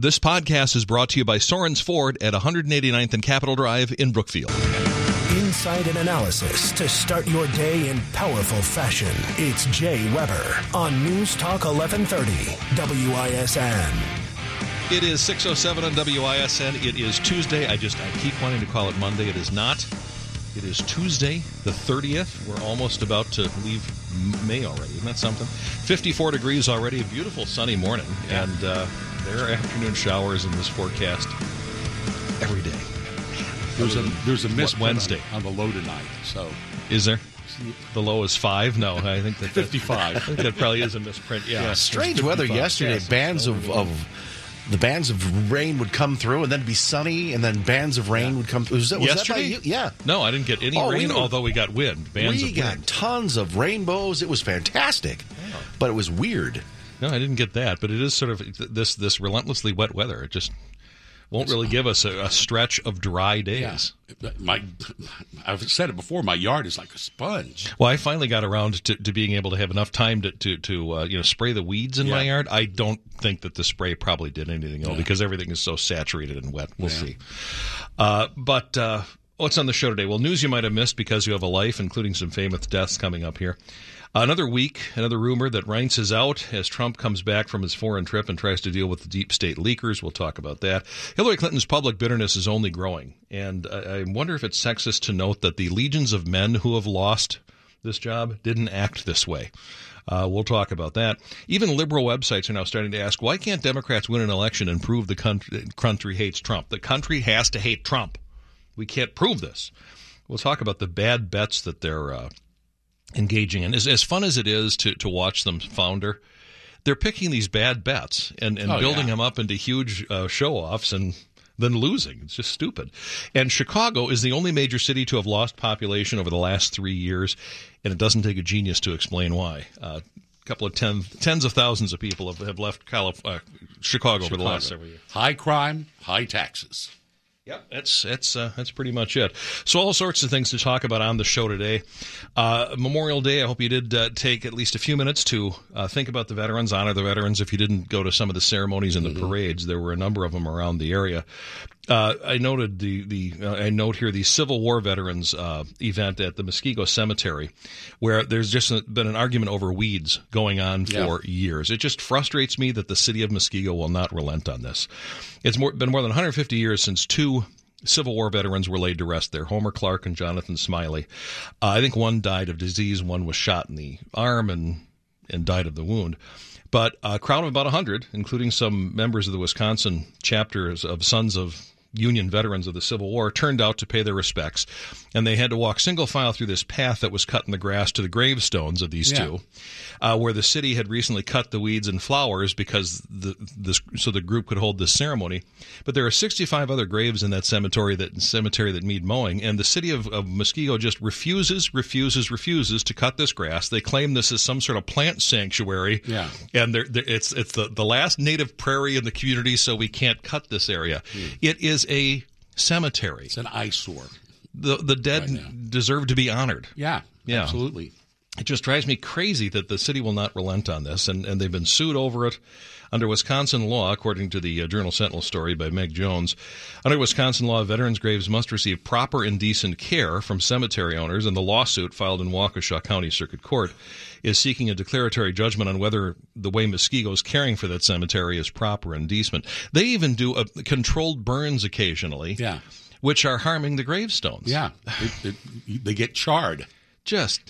This podcast is brought to you by Sorens Ford at 189th and Capitol Drive in Brookfield. Insight and analysis to start your day in powerful fashion. It's Jay Weber on News Talk 1130 WISN. It is 607 on WISN. It is Tuesday. I just I keep wanting to call it Monday. It is not. It is Tuesday, the 30th. We're almost about to leave May already. Isn't that something? 54 degrees already. A beautiful sunny morning. Yeah. And uh, there are afternoon showers in this forecast every day. There's a there's a miss Wednesday. on, on the low tonight. So Is there? The low is five? No, I think that 55. I think that probably is a misprint. Yeah. Yeah. Strange weather yesterday. Yes. Bands of, of the bands of rain would come through, and then be sunny, and then bands of rain would come. Was that was Yesterday? That by you? Yeah. No, I didn't get any Oh, we rain, were- although we got wind. Bands we of got wind. tons of rainbows. It was fantastic, but it was weird. No, I didn't get that, but it is sort of this this relentlessly wet weather. It just won't really give us a, a stretch of dry days. my I've said it before. My yard is like a sponge. Well, I finally got around to, to being able to have enough time to to, to uh, you know spray the weeds in my yard. I don't think that the spray probably did anything at all because everything is so saturated and wet. We'll see. Uh, but uh, what's on the show today? Well, news you might have missed because you have a life, including some famous deaths coming up here. Another week, another rumor that Reince is out as Trump comes back from his foreign trip and tries to deal with the deep state leakers. We'll talk about that. Hillary Clinton's public bitterness is only growing. And I I wonder if it's sexist to note that the legions of men who have lost this job didn't act this way. Uh, we'll talk about that. Even liberal websites are now starting to ask, why can't Democrats win an election and prove the country, country hates Trump? The country has to hate Trump. We can't prove this. We'll talk about the bad bets that they're uh, engaging in. As, as fun as it is to, to watch them founder, they're picking these bad bets and, and Oh, building yeah. them up into huge uh, show offs and then losing. It's just stupid. And Chicago is the only major city to have lost population over the last three years, and it doesn't take a genius to explain why. Uh, a couple of ten, tens of thousands of people have, have left Calif- uh, Chicago, over the last Chicago. several years. High crime, high taxes. Yep, that's that's uh, that's pretty much it. So all sorts of things to talk about on the show today. Uh, Memorial Day. I hope you did uh, take at least a few minutes to uh, think about the veterans, honor the veterans. If you didn't go to some of the ceremonies and the parades, there were a number of them around the area. Uh, I noted the the uh, I note here the Civil War veterans uh, event at the Muskego Cemetery, where there's just been an argument over weeds going on for Yeah. years. It just frustrates me that the city of Muskego will not relent on this. It's more, been more than 150 years since two Civil War veterans were laid to rest there Homer Clark and Jonathan Smiley. Uh, I think one died of disease, one was shot in the arm and, and died of the wound. But a crowd of about 100, including some members of the Wisconsin chapters of Sons of Union veterans of the Civil War turned out to pay their respects, and they had to walk single file through this path that was cut in the grass to the gravestones of these Yeah. two, uh, where the city had recently cut the weeds and flowers because the this so the group could hold this ceremony. But there are 65 other graves in that cemetery that cemetery that need mowing, and the city of, of Muskego just refuses, refuses, refuses to cut this grass. They claim this is some sort of plant sanctuary, Yeah. and they're, they're- it's it's the, the last native prairie in the community, so we can't cut this area. It is a cemetery. It's an eyesore. The the dead Right deserve to be honored. Yeah, Yeah. absolutely. It just drives me crazy that the city will not relent on this, and, and they've been sued over it under Wisconsin law, according to the uh, Journal Sentinel story by Meg Jones. Under Wisconsin law, veterans' graves must receive proper and decent care from cemetery owners, and the lawsuit filed in Waukesha County Circuit Court is seeking a declaratory judgment on whether the way Muskego is caring for that cemetery is proper and decent. They even do uh controlled burns occasionally, Yeah. which are harming the gravestones. Yeah, it, it, they get charred. Just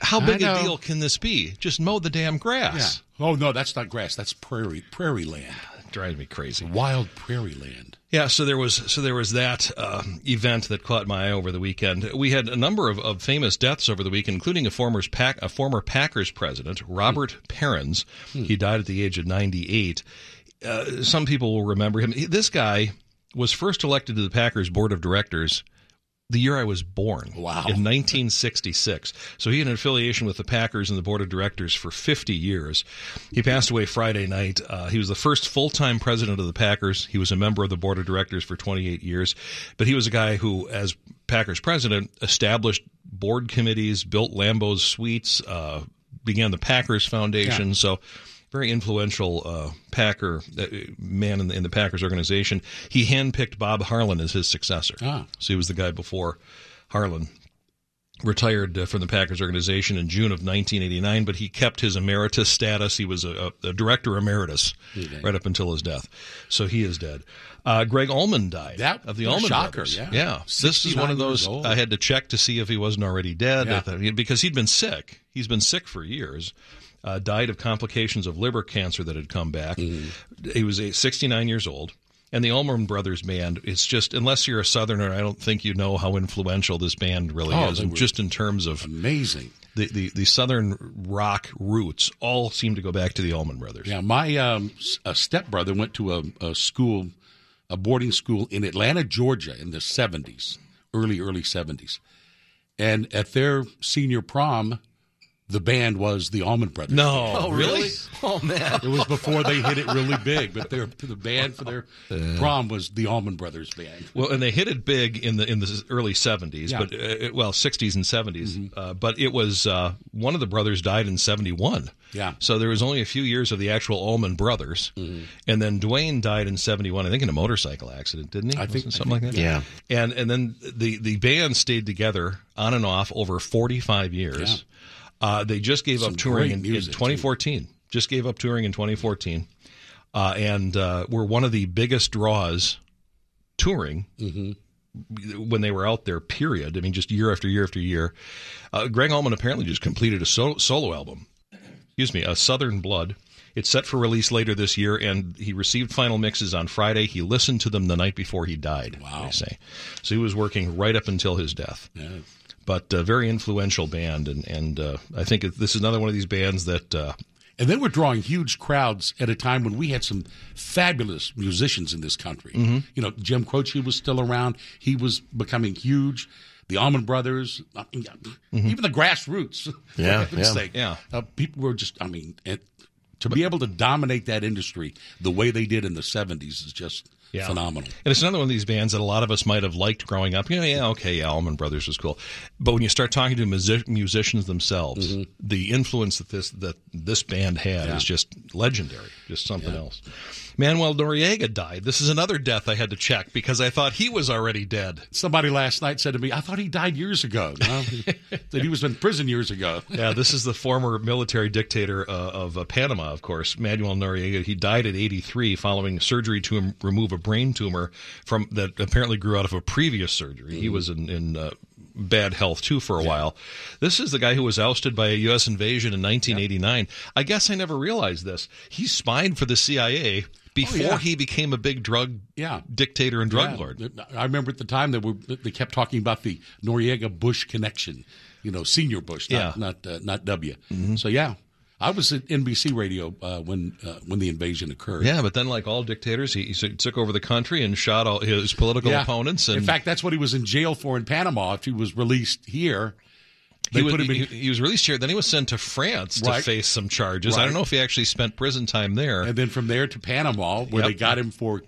how big a deal can this be? Just mow the damn Yeah. grass. Oh no, that's not grass. That's prairie, prairie land, Drives me crazy. wild prairie land. Yeah, so there was so there was that um, event that caught my eye over the weekend. We had a number of, of famous deaths over the week, including a former pack a former Packers president, Robert Parins. He died at the age of ninety eight. uh, some people will remember him. This guy was first elected to the Packers board of directors the year I was born. Wow. In 1966. So he had an affiliation with the Packers and the board of directors for 50 years. He passed away Friday night. Uh, he was the first full time president of the Packers. He was a member of the board of directors for 28 years. But he was a guy who, as Packers president, established board committees, built Lambeau's suites, uh, began the Packers Foundation. So very influential uh, Packer uh, man in the, in the Packers organization. He handpicked Bob Harlan as his successor. Ah. So he was the guy before Harlan retired uh, from the Packers organization in June of 1989, but he kept his emeritus status. He was a, a, director emeritus right up until his death. So he is dead. Uh, Gregg Allman died That- of the Allman shocker, Brothers. yeah. This is one of those. I had to check to see if he wasn't already dead Yeah. Thought- because he'd been sick. He's been sick for years. Uh, died of complications of liver cancer that had come back. Mm-hmm. He was a 69 years old. And the Allman Brothers band, it's just, unless you're a Southerner, I don't think you know how influential this band really Oh, is. they And were- just in terms of Amazing. the, the, the Southern rock roots, all seem to go back to the Allman Brothers. Yeah, my um, stepbrother went to a, a school, a boarding school in Atlanta, Georgia, in the seventies, early early seventies, and at their senior prom, the band was the Allman Brothers. No, oh, really? Oh man. It was before they hit it really big, but their the band for their prom was the Allman Brothers band. Well, and they hit it big in the in the early seventies, Yeah. but uh, well, sixties and 70s Uh, but it was uh, one of the brothers died in seventy one. Yeah. So there was only a few years of the actual Allman brothers, and then Duane died in seventy one. I think in a motorcycle accident, didn't he? I think- Wasn't it I something think- like that. yeah. And and then the the band stayed together on and off over forty five years. Uh, they just gave Some up touring in, in music, too. 2014. Just gave up touring in 2014, uh, and uh, were one of the biggest draws touring when they were out there. Period. I mean, just year after year after year. Uh, Gregg Allman apparently just completed a so- solo album. Excuse me, a Southern Blood. It's set for release later this year, and he received final mixes on Friday. He listened to them the night before he died. Wow. They say so. He was working right up until his death Yeah. But uh, very influential band, and and uh, I think this is another one of these bands that uh, And they were drawing huge crowds at a time when we had some fabulous musicians in this country. Mm-hmm. You know, Jim Croce was still around. He was becoming huge. The Allman Brothers, I mean, even the grassroots. Yeah, yeah. sake. Yeah. Uh, people were just, I mean, it, to be able to dominate that industry the way they did in the 70s is just Yeah. phenomenal. And it's another one of these bands that a lot of us might have liked growing up. You know, yeah, okay, yeah, Allman Brothers was cool. But when you start talking to music- musicians themselves, mm-hmm. the influence that this that this band had is just legendary, just something else. Manuel Noriega died. This is another death I had to check because I thought he was already dead. Somebody last night said to me, I thought he died years ago. That he was in prison years ago. Yeah, this is the former military dictator uh, of uh, Panama, of course, Manuel Noriega. He died at 83 following surgery to m- remove a brain tumor from that apparently grew out of a previous surgery. He was in, in uh, bad health too for a while. This is the guy who was ousted by a U.S. invasion in 1989. I guess I never realized this. He spied for the CIA before yeah. he became a big drug Yeah. dictator and drug Yeah. lord. I remember at the time they were they kept talking about the Noriega Bush connection. You know, senior Bush, not Yeah. not uh, not W. So yeah, I was at NBC Radio uh, when uh, when the invasion occurred. Yeah, but then, like all dictators, he, he took over the country and shot all his political Yeah. opponents. And in fact, that's what he was in jail for in Panama. If he was released here, they he was, put him in. he, he was released here. Then he was sent to France to face some charges. I don't know if he actually spent prison time there. and then from there to Panama, where Yep. they got him for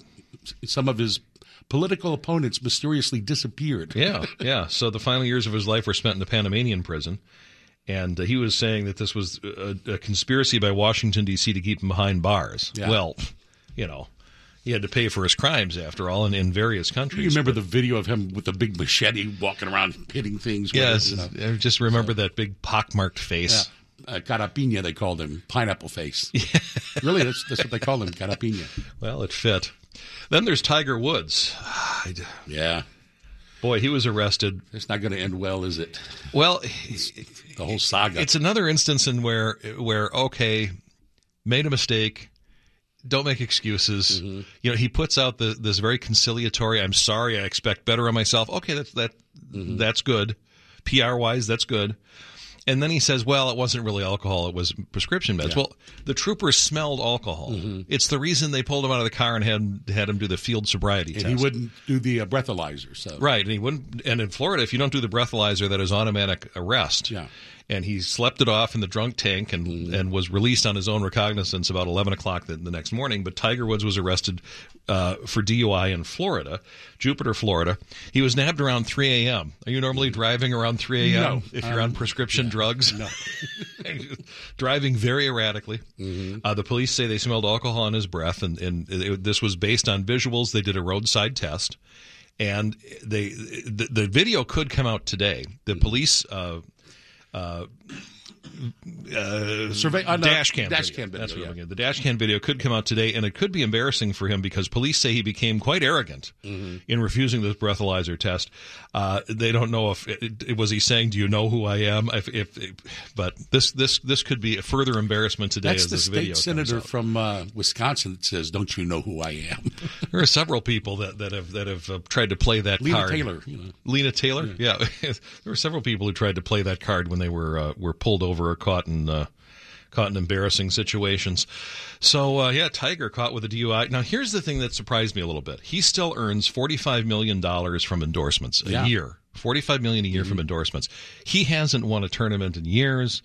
some of his political opponents mysteriously disappeared. yeah, yeah. So the final years of his life were spent in the Panamanian prison. And uh, he was saying that this was a, a conspiracy by Washington, D.C. to keep him behind bars. Yeah. Well, you know, he had to pay for his crimes, after all, in, in various countries. You remember the video of him with the big machete walking around hitting things? Yes, it, you know? I just remember that big pockmarked face. Uh, carapinha, they called him pineapple face. Yeah. really, that's, that's what they call him, carapinha. Well, it fit. Then there's Tiger Woods. Yeah, Boy, he was arrested. it's not going to end well, is it? Well, The whole saga. it's another instance in where where okay, made a mistake. Don't make excuses. Mm-hmm. You know, he puts out the, this very conciliatory. I'm sorry. I expect better of myself. Okay, that's that. Mm-hmm. That's good. PR wise, that's good. And then he says, "Well, it wasn't really alcohol; it was prescription meds." Yeah. Well, the troopers smelled alcohol. Mm-hmm. It's the reason they pulled him out of the car and had had him do the field sobriety And test. he wouldn't do the uh, breathalyzer. So Right, and he wouldn't. And in Florida, if you don't do the breathalyzer, that is automatic arrest. Yeah. And he slept it off in the drunk tank and Mm-hmm. and was released on his own recognizance about eleven o'clock the, the next morning. But Tiger Woods was arrested uh, for DUI in Florida, Jupiter, Florida. He was nabbed around three a.m. Are you normally driving around three a.m. No, if you're on prescription drugs? no. driving very erratically. Mm-hmm. Uh, the police say they smelled alcohol in his breath, and, and it, this was based on visuals. They did a roadside test, and they the, the video could come out today. The police. Uh, uh, uh, Survey- uh, dash cam dash video. cam video, That's what I'm yeah. The dash cam video could come out today, and it could be embarrassing for him because police say he became quite arrogant Mm-hmm. in refusing this breathalyzer test. Uh, they don't know if it, it, was he saying, "Do you know who I am?" If, if, but this this this could be a further embarrassment today That's as the this state comes senator from uh, Wisconsin that says, "Don't you know who I am?" There are several people that, that have that have uh, tried to play that Lena card. Taylor, you know. Lena Taylor, yeah. there were several people who tried to play that card when they were uh, were pulled over or caught in uh, caught in embarrassing situations. So uh, yeah, Tiger caught with a DUI. Now here's the thing that surprised me a little bit. He still earns forty five million dollars from endorsements a Yeah. Mm-hmm. year. Forty five million a year from endorsements. He hasn't won a tournament in years.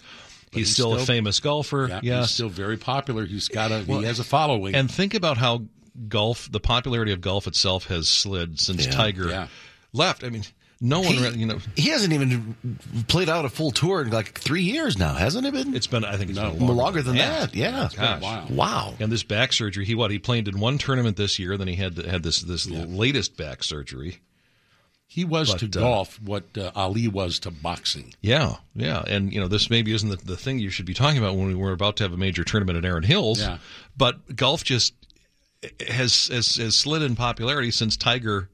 He's, he's still, a famous golfer. Yeah, yes, he's still very popular. He's got a he has a following. and think about how golf, the popularity of golf itself has slid since Yeah. Tiger Yeah. left. I mean, no one, He, really, you know, he hasn't even played out a full tour in like three years now, hasn't it been? it's been, I think it's No. been longer, longer than that. that. Yeah. Gosh. been. Wow. And this back surgery, he what? He played in one tournament this year. Then he had had this this latest back surgery. he was But, to uh, golf what uh, Ali was to boxing. Yeah, yeah, and you know this maybe isn't the, the thing you should be talking about when we were about to have a major tournament at Erin Hills. Yeah. but golf just has has, has slid in popularity since Tiger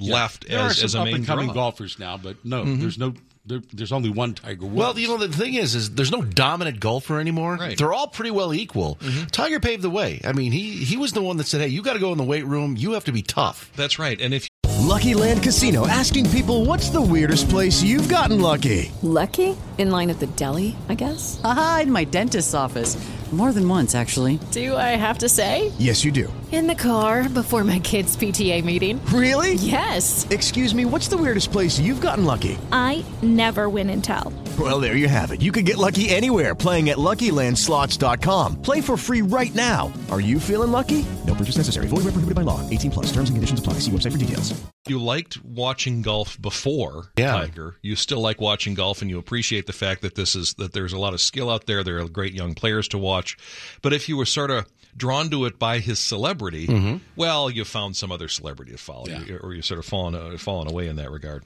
left There are as, some as a up main and coming draw. golfers now, but no, Mm-hmm. there's no there, there's only one Tiger Woods. Well, you know the thing is, is there's no dominant golfer anymore. Right. They're all pretty well equal. Tiger paved the way. I mean, he he was the one that said, "Hey, you got to go in the weight room. You have to be tough." That's right, and if Lucky Land Casino asking people what's the weirdest place you've gotten lucky? Lucky? In line at the deli, I guess? Aha, in my dentist's office. More than once, actually. Do I have to say? Yes, you do. In the car before my kids' PTA meeting. Really? Yes. Excuse me, what's the weirdest place you've gotten lucky? I never win and tell. Well, there you have it. You can get lucky anywhere playing at LuckyLandSlots.com. Play for free right now. Are you feeling lucky? No purchase necessary. Void where prohibited by law. 18 plus. Terms and conditions apply. See website for details. you liked watching golf before Yeah. Tiger, you still like watching golf, and you appreciate the fact that this is that there's a lot of skill out there. There are great young players to watch. But if you were sort of drawn to it by his celebrity, well, you found some other celebrity to follow, Yeah. or you sort of fallen uh, fallen away in that regard.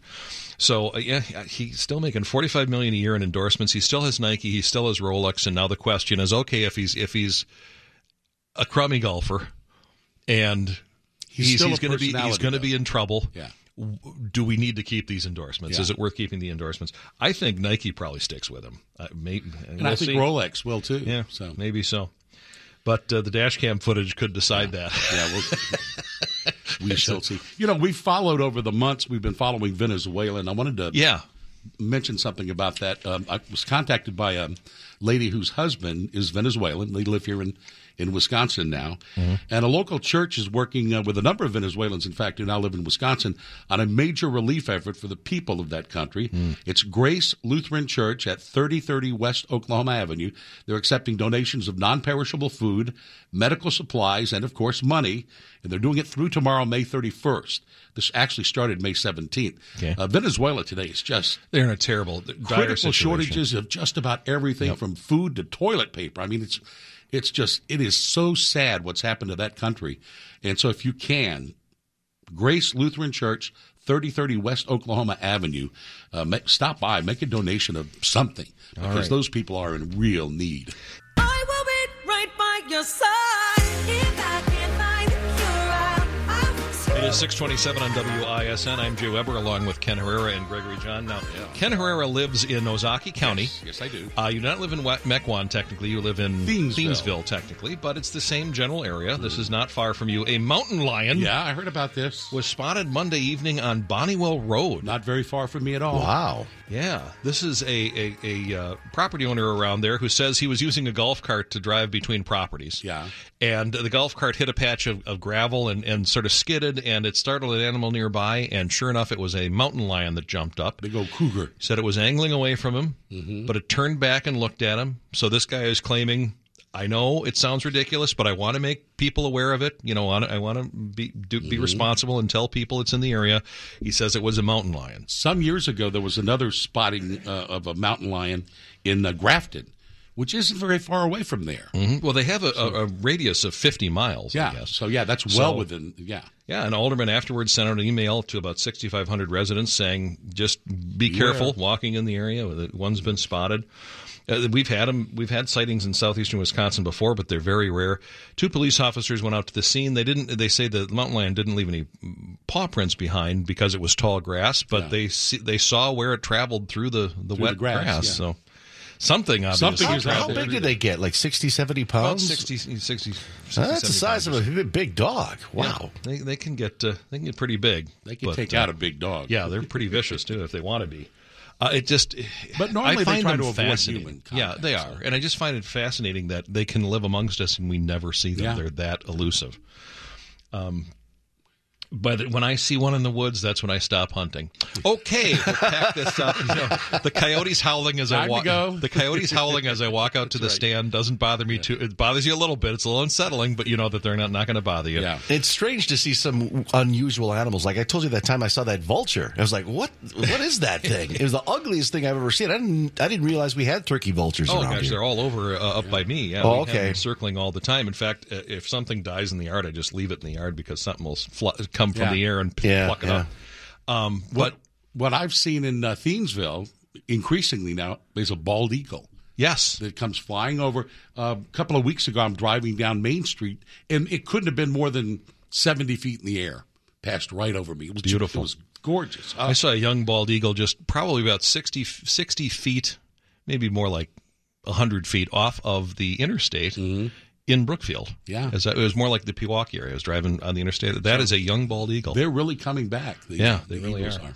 So uh, yeah, he's still making forty five million a year in endorsements. He still has Nike. He still has Rolex. And now the question is, okay, if he's if he's a crummy golfer and He's he's, he's going to be he's going to be in trouble. Yeah. Do we need to keep these endorsements? Yeah. Is it worth keeping the endorsements? I think Nike probably sticks with him. Uh, may, and I think Rolex will too. Yeah, so maybe so. But uh, the dash cam footage could decide that. yeah, we'll, we shall see. You know, we've followed over the months. We've been following Venezuela, and I wanted to Yeah. mention something about that. Um, I was contacted by a lady whose husband is Venezuelan. They live here in, in Wisconsin now. And a local church is working uh, with a number of Venezuelans, in fact, who now live in Wisconsin, on a major relief effort for the people of that country. It's Grace Lutheran Church at 3030 West Oklahoma Avenue. They're accepting donations of non perishable food, medical supplies, and, of course, money. And they're doing it through tomorrow, May 31st. This actually started May 17th. Okay. Uh, Venezuela today is just They're in a terrible, critical situation. shortages of just about everything from food to toilet paper. I mean, it's it's just it is so sad what's happened to that country. And so, if you can, Grace Lutheran Church, thirty thirty West Oklahoma Avenue, uh, make, stop by, make a donation of something because right. those people are in real need. I will be right by your side. It is 627 on WISN. I'm Jay Weber along with Ken Herrera and Gregory John. Now, Ken Herrera lives in Ozaukee County. Yes, yes, I do. Uh, you do not live in Wa- Mequon, technically. You live in Thiensville. technically, but it's the same general area. This is not far from you. A mountain lion Yeah, I heard about this. was spotted Monday evening on Bonniwell Road. Not very far from me at all. Wow. Yeah, this is a a, a uh, property owner around there who says he was using a golf cart to drive between properties. Yeah. and the golf cart hit a patch of, of gravel and, and sort of skidded, and it startled an animal nearby. And sure enough, it was a mountain lion that jumped up. Big old cougar. Said it was angling away from him, Mm-hmm. but it turned back and looked at him. So this guy is claiming. I know it sounds ridiculous, but I want to make people aware of it. You know, I I want to be do, be Mm-hmm. responsible and tell people it's in the area. He says it was a mountain lion. Some years ago, there was another spotting uh, of a mountain lion in uh, Grafton, which isn't very far away from there. Mhm. Well, they have a, a, a radius of 50 miles, Yeah. I guess. So yeah, that's well So- within. Yeah. Yeah, an alderman afterwards sent out an email to about 6,500 residents saying, just be careful walking in the area. One's been spotted. Uh, we've had them. We've had sightings in southeastern Wisconsin before, but they're very rare. Two police officers went out to the scene. They didn't. They say the mountain lion didn't leave any paw prints behind because it was tall grass, but they see, they saw where it traveled through the the Through wet the grass, grass. yeah. So something obviously Something How, is how big do they get? Like 60, 70 about pounds? 60, 60, 60 That's the 70 size of a big dog. Yeah, Wow. they they can get uh, they can get pretty big. They can but, take uh, out a big dog. Yeah, they're pretty vicious too if they want to be. Uh, it just, But normally I they find try them to avoid fascinating. human Yeah, contact, they so. are, and I just find it fascinating that they can live amongst us and we never see them. Yeah. They're that elusive. Um, but when I see one in the woods, that's when I stop hunting. Okay, we'll pack this up. You know, the coyotes howling as I Time to walk. The coyotes howling as I walk out to the right. stand doesn't bother me too. It bothers you a little bit. It's a little unsettling, but you know that they're not not going to bother you. Yeah. It's strange to see some unusual animals. Like I told you that time I saw that vulture. I was like, "What? What is that thing?" it was the ugliest thing I've ever seen. I didn't. I didn't realize we had turkey vultures Oh around gosh, here. they're all over uh, up by me. Yeah, Oh, okay. circling all the time. In fact, uh, if something dies in the yard, I just leave it in the yard because something will fl- come from Yeah. the air and Yeah, pluck it yeah. up. Um, What but what I've seen in uh, Thiensville increasingly now is a bald eagle yes, that comes flying over. Uh, a couple of weeks ago, I'm driving down Main Street, and it couldn't have been more than 70 feet in the air, passed right over me. It was Beautiful. It was gorgeous. Uh, I saw a young bald eagle just probably about 60, 60 feet, maybe more like hundred feet off of the interstate. In Brookfield. Yeah. As I- it was more like the Pewaukee area. I was driving on the interstate. That is a young bald eagle. they're really coming back. The, Yeah, the they really eagles are.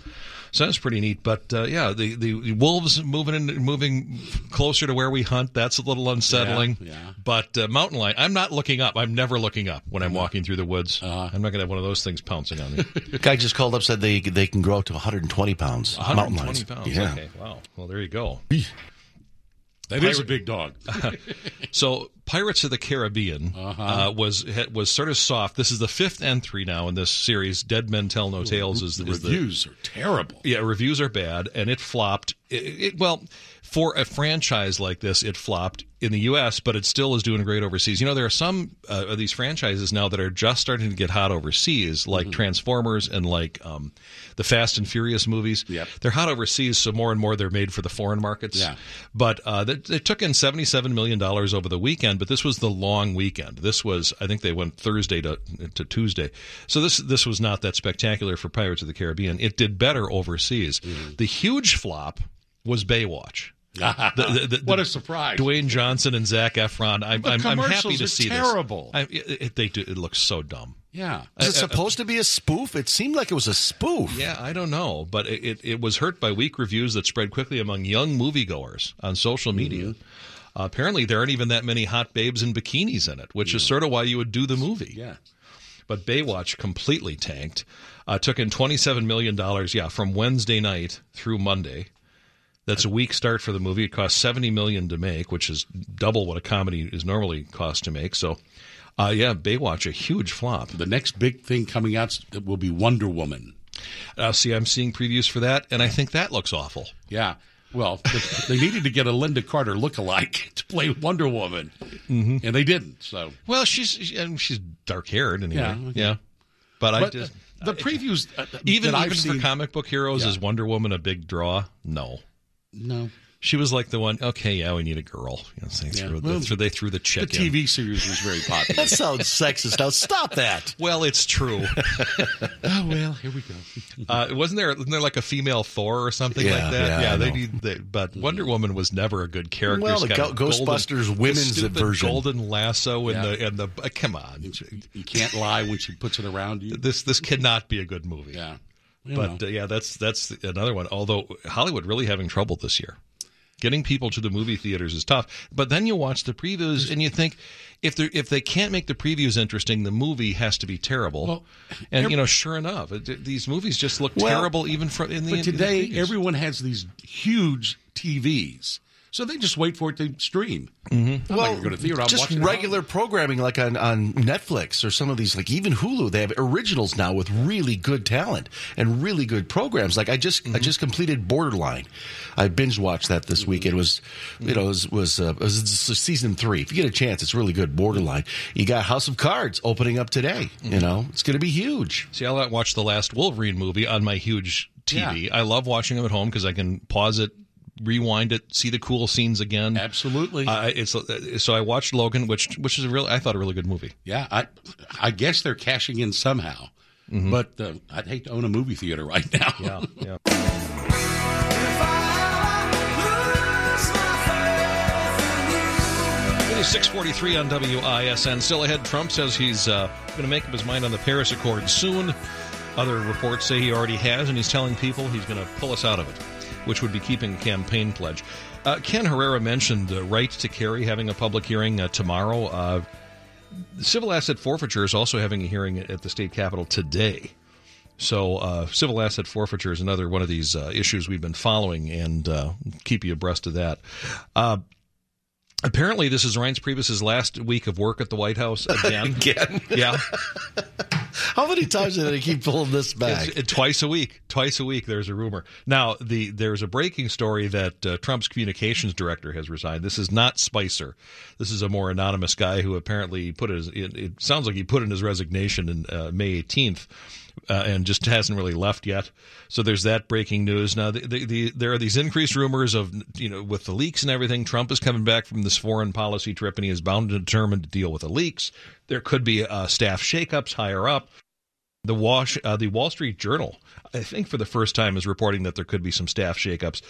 So that's pretty neat. But uh, yeah, the, the wolves moving in, moving closer to where we hunt. That's a little unsettling. Yeah, yeah. But uh, mountain lion, I'm not looking up. I'm never looking up when I'm walking through the woods. Uh-huh. I'm not going to have one of those things pouncing on me. The guy just called up said they they can grow up to 120 pounds. mountain 120 lions. pounds. Yeah. Okay. Wow. Well, there you go. That is a big dog. So, Pirates of the Caribbean Uh-huh. uh, was was sort of soft. This is the fifth entry now in this series. Dead Men Tell No Tales is, the is the reviews are terrible. Yeah, reviews are bad, and it flopped. It, it, well, for a franchise like this, it flopped in the U.S., but it still is doing great overseas. You know, there are some uh, of these franchises now that are just starting to get hot overseas, like Mm-hmm. Transformers and like um, the Fast and Furious movies. Yep. They're hot overseas, so more and more they're made for the foreign markets. Yeah. But uh, they, they took in $77 million over the weekend, but this was the long weekend. This was, I think they went Thursday to, to Tuesday. So this, this was not that spectacular for Pirates of the Caribbean. It did better overseas. Mm-hmm. The huge flop was Baywatch. The- the- the- what a surprise! Dwayne Johnson and Zac Efron. I'm, The I'm, I'm happy to are see terrible. this. I, it, it- they do, it looks so dumb. yeah. Is it supposed to be a spoof? It seemed like it was a spoof. Yeah, I don't know, but it, it, it was hurt by weak reviews that spread quickly among young moviegoers on social media. Uh, apparently, there aren't even that many hot babes in bikinis in it, which is sort of why you would do the movie. Yeah. But Baywatch completely tanked. Uh, took in $27 million, yeah, from Wednesday night through Monday. That's a weak start for the movie. It cost 70 million to make, which is double what a comedy is normally cost to make. So, uh, yeah, Baywatch, a huge flop. The next big thing coming out will be Wonder Woman. Uh, see, I'm seeing previews for that, and I think that looks awful. Yeah. Well, they needed to get a Lynda Carter look-alike to play Wonder Woman, mm-hmm. and they didn't. So, Well, she's she- she's dark haired anyway. Yeah, Yeah, okay. but, I just the previews uh, even even seen, for comic book heroes Yeah. is Wonder Woman a big draw? No. No, She was like the one. Okay, yeah, we need a girl. You know, so they, Yeah. threw, Well, threw, they threw the The chick in. TV series was very popular. That sounds sexist. Now stop that. Well, it's true. oh well, here we go. Uh, wasn't there wasn't there like a female Thor or something Yeah, like that? yeah, I they need. They, but Wonder Woman was never a good character. Well, the Go- golden- Ghostbusters the women's version. golden lasso and Yeah. the and the. Uh, come on, You can't lie when she puts it around you. this this cannot be a good movie. Yeah. You But uh, yeah, that's that's another one. Although Hollywood really having trouble this year, getting people to the movie theaters is tough. But then you watch the previews and you think if they if they can't make the previews interesting, the movie has to be terrible. Well, and you know, sure enough, it, these movies just look Well, terrible even from in the. But in the today, everyone has these huge TVs, so they just wait for it to stream. Mm-hmm. I'm not going to go to theater. Just watching it regular programming like on, on Netflix or some of these, like even Hulu, they have originals now with really good talent and really good programs. Like I just Mm-hmm. I just completed Borderline. I binge watched that this week. It was you know it was was, uh, it was season three. If you get a chance, it's really good. Borderline. You got House of Cards opening up today. Mm-hmm. You know it's going to be huge. See, I watched the last Wolverine movie on my huge TV. I love watching them at home because I can pause it, rewind it, see the cool scenes again. Absolutely. Uh, it's so I watched Logan, which which is a real I thought a really good movie. Yeah, I I guess they're cashing in somehow. But uh, I'd hate to own a movie theater right now. Yeah, yeah. It is 643 on WISN. Still ahead, Trump says he's uh, going to make up his mind on the Paris Accord soon. Other reports say he already has, and he's telling people he's going to pull us out of it, which would be keeping a campaign pledge. Uh, Ken Herrera mentioned the right to carry having a public hearing uh, tomorrow. Uh, civil asset forfeiture is also having a hearing at the state capitol today. So, uh, civil asset forfeiture is another one of these uh, issues we've been following and uh, keep you abreast of that. Uh, apparently, this is Reince Priebus's last week of work at the White House again. Again, yeah, how many times did they keep pulling this back? It's- twice a week. Twice a week, there's a rumor. Now, the there's a breaking story that uh, Trump's communications director has resigned. This is not Spicer. This is a more anonymous guy who apparently put his. It, it sounds like he put in his resignation in uh, May 18th. Uh, and just hasn't really left yet. So there's that breaking news. Now, the, the, the, there are these increased rumors of, you know, with the leaks and everything. Trump is coming back from this foreign policy trip, and he is bound and determined to deal with the leaks. There could be uh, staff shakeups higher up. The Wash, uh, the Wall Street Journal, I think for the first time is reporting that there could be some staff shakeups.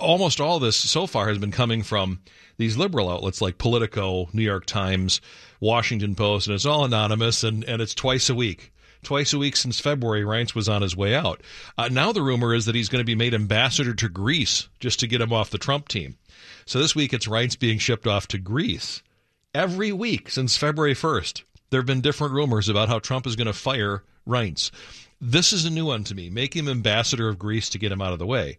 Almost all this so far has been coming from these liberal outlets like Politico, New York Times, Washington Post, and it's all anonymous and, and it's twice a week. Twice a week since February, Reince was on his way out. Uh, now the rumor is that he's going to be made ambassador to Greece just to get him off the Trump team. So this week it's Reince being shipped off to Greece. Every week since February 1st, there have been different rumors about how Trump is going to fire Reince. This is a new one to me. Make him ambassador of Greece to get him out of the way.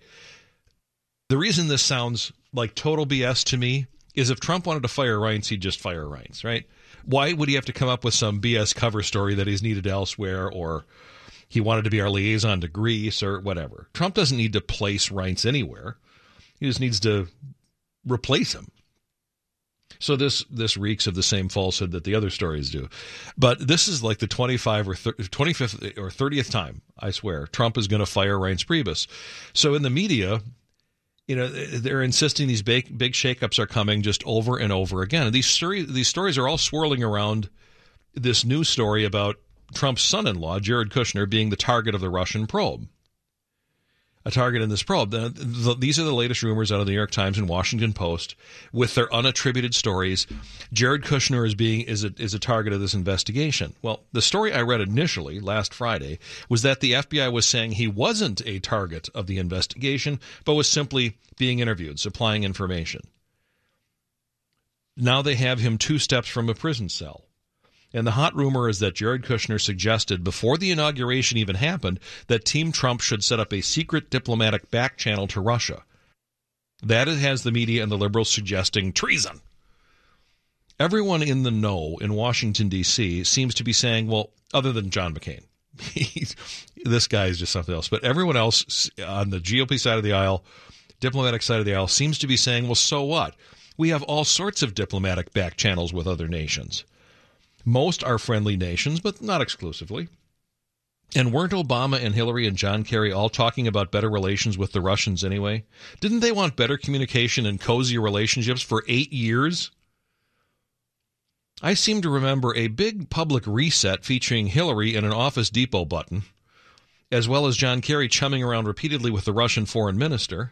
The reason this sounds like total BS to me is if Trump wanted to fire Reince, he'd just fire Reince, right? Why would he have to come up with some BS cover story that he's needed elsewhere or he wanted to be our liaison to Greece or whatever? Trump doesn't need to place Reince anywhere. He just needs to replace him. So this this reeks of the same falsehood that the other stories do. But this is like the 25 or thir- 25th or 30th time, I swear, Trump is going to fire Reince Priebus. So in the media, you know, they're insisting these big big shakeups are coming just over and over again. And these stories these stories are all swirling around this new story about Trump's son-in-law, Jared Kushner, being the target of the Russian probe a target in this probe. The, the, these are the latest rumors out of the New York Times and Washington Post with their unattributed stories. Jared Kushner is being is a, is a target of this investigation. Well, the story I read initially last Friday was that the FBI was saying he wasn't a target of the investigation, but was simply being interviewed, supplying information. Now they have him two steps from a prison cell. And the hot rumor is that Jared Kushner suggested before the inauguration even happened that Team Trump should set up a secret diplomatic back channel to Russia. That has the media and the liberals suggesting treason. Everyone in the know in Washington, D.C. seems to be saying, well, other than John McCain, this guy is just something else. But everyone else on the GOP side of the aisle, diplomatic side of the aisle, seems to be saying, well, so what? We have all sorts of diplomatic back channels with other nations. Most are friendly nations, but not exclusively. And weren't Obama and Hillary and John Kerry all talking about better relations with the Russians anyway? Didn't they want better communication and cozier relationships for eight years? I seem to remember a big public reset featuring Hillary and an Office Depot button, as well as John Kerry chumming around repeatedly with the Russian foreign minister.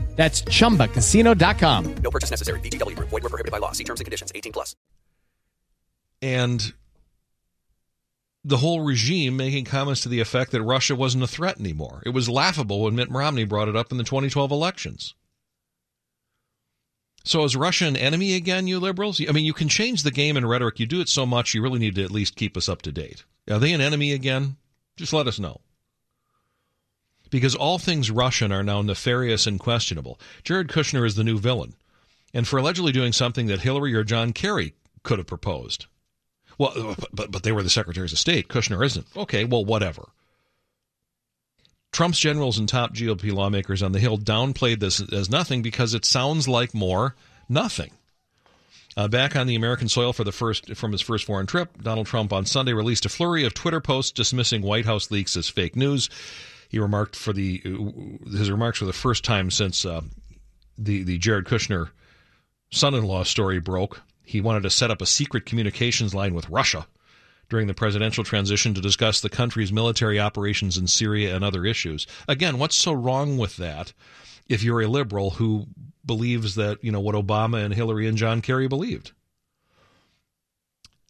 That's chumbacasino.com. No purchase necessary. VGW Group. Void were prohibited by law. See terms and conditions. 18 plus. And the whole regime making comments to the effect that Russia wasn't a threat anymore. It was laughable when Mitt Romney brought it up in the 2012 elections. So is Russia an enemy again, you liberals? I mean, you can change the game in rhetoric. You do it so much, you really need to at least keep us up to date. Are they an enemy again? Just let us know because all things Russian are now nefarious and questionable. Jared Kushner is the new villain, and for allegedly doing something that Hillary or John Kerry could have proposed. Well, but, but they were the secretaries of state. Kushner isn't. Okay, well, whatever. Trump's generals and top GOP lawmakers on the Hill downplayed this as nothing because it sounds like more nothing. Uh, back on the American soil for the first from his first foreign trip, Donald Trump on Sunday released a flurry of Twitter posts dismissing White House leaks as fake news. He remarked for the his remarks for the first time since uh, the the Jared Kushner son-in-law story broke. He wanted to set up a secret communications line with Russia during the presidential transition to discuss the country's military operations in Syria and other issues. Again, what's so wrong with that if you're a liberal who believes that, you know, what Obama and Hillary and John Kerry believed?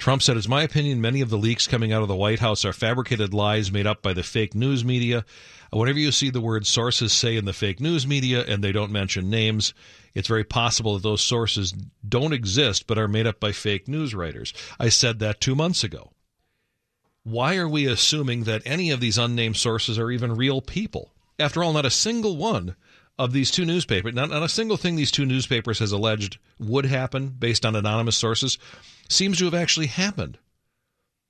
Trump said, It's my opinion many of the leaks coming out of the White House are fabricated lies made up by the fake news media. Whenever you see the word sources say in the fake news media and they don't mention names, it's very possible that those sources don't exist but are made up by fake news writers. I said that two months ago. Why are we assuming that any of these unnamed sources are even real people? After all, not a single one of these two newspapers, not, not a single thing these two newspapers has alleged would happen based on anonymous sources seems to have actually happened.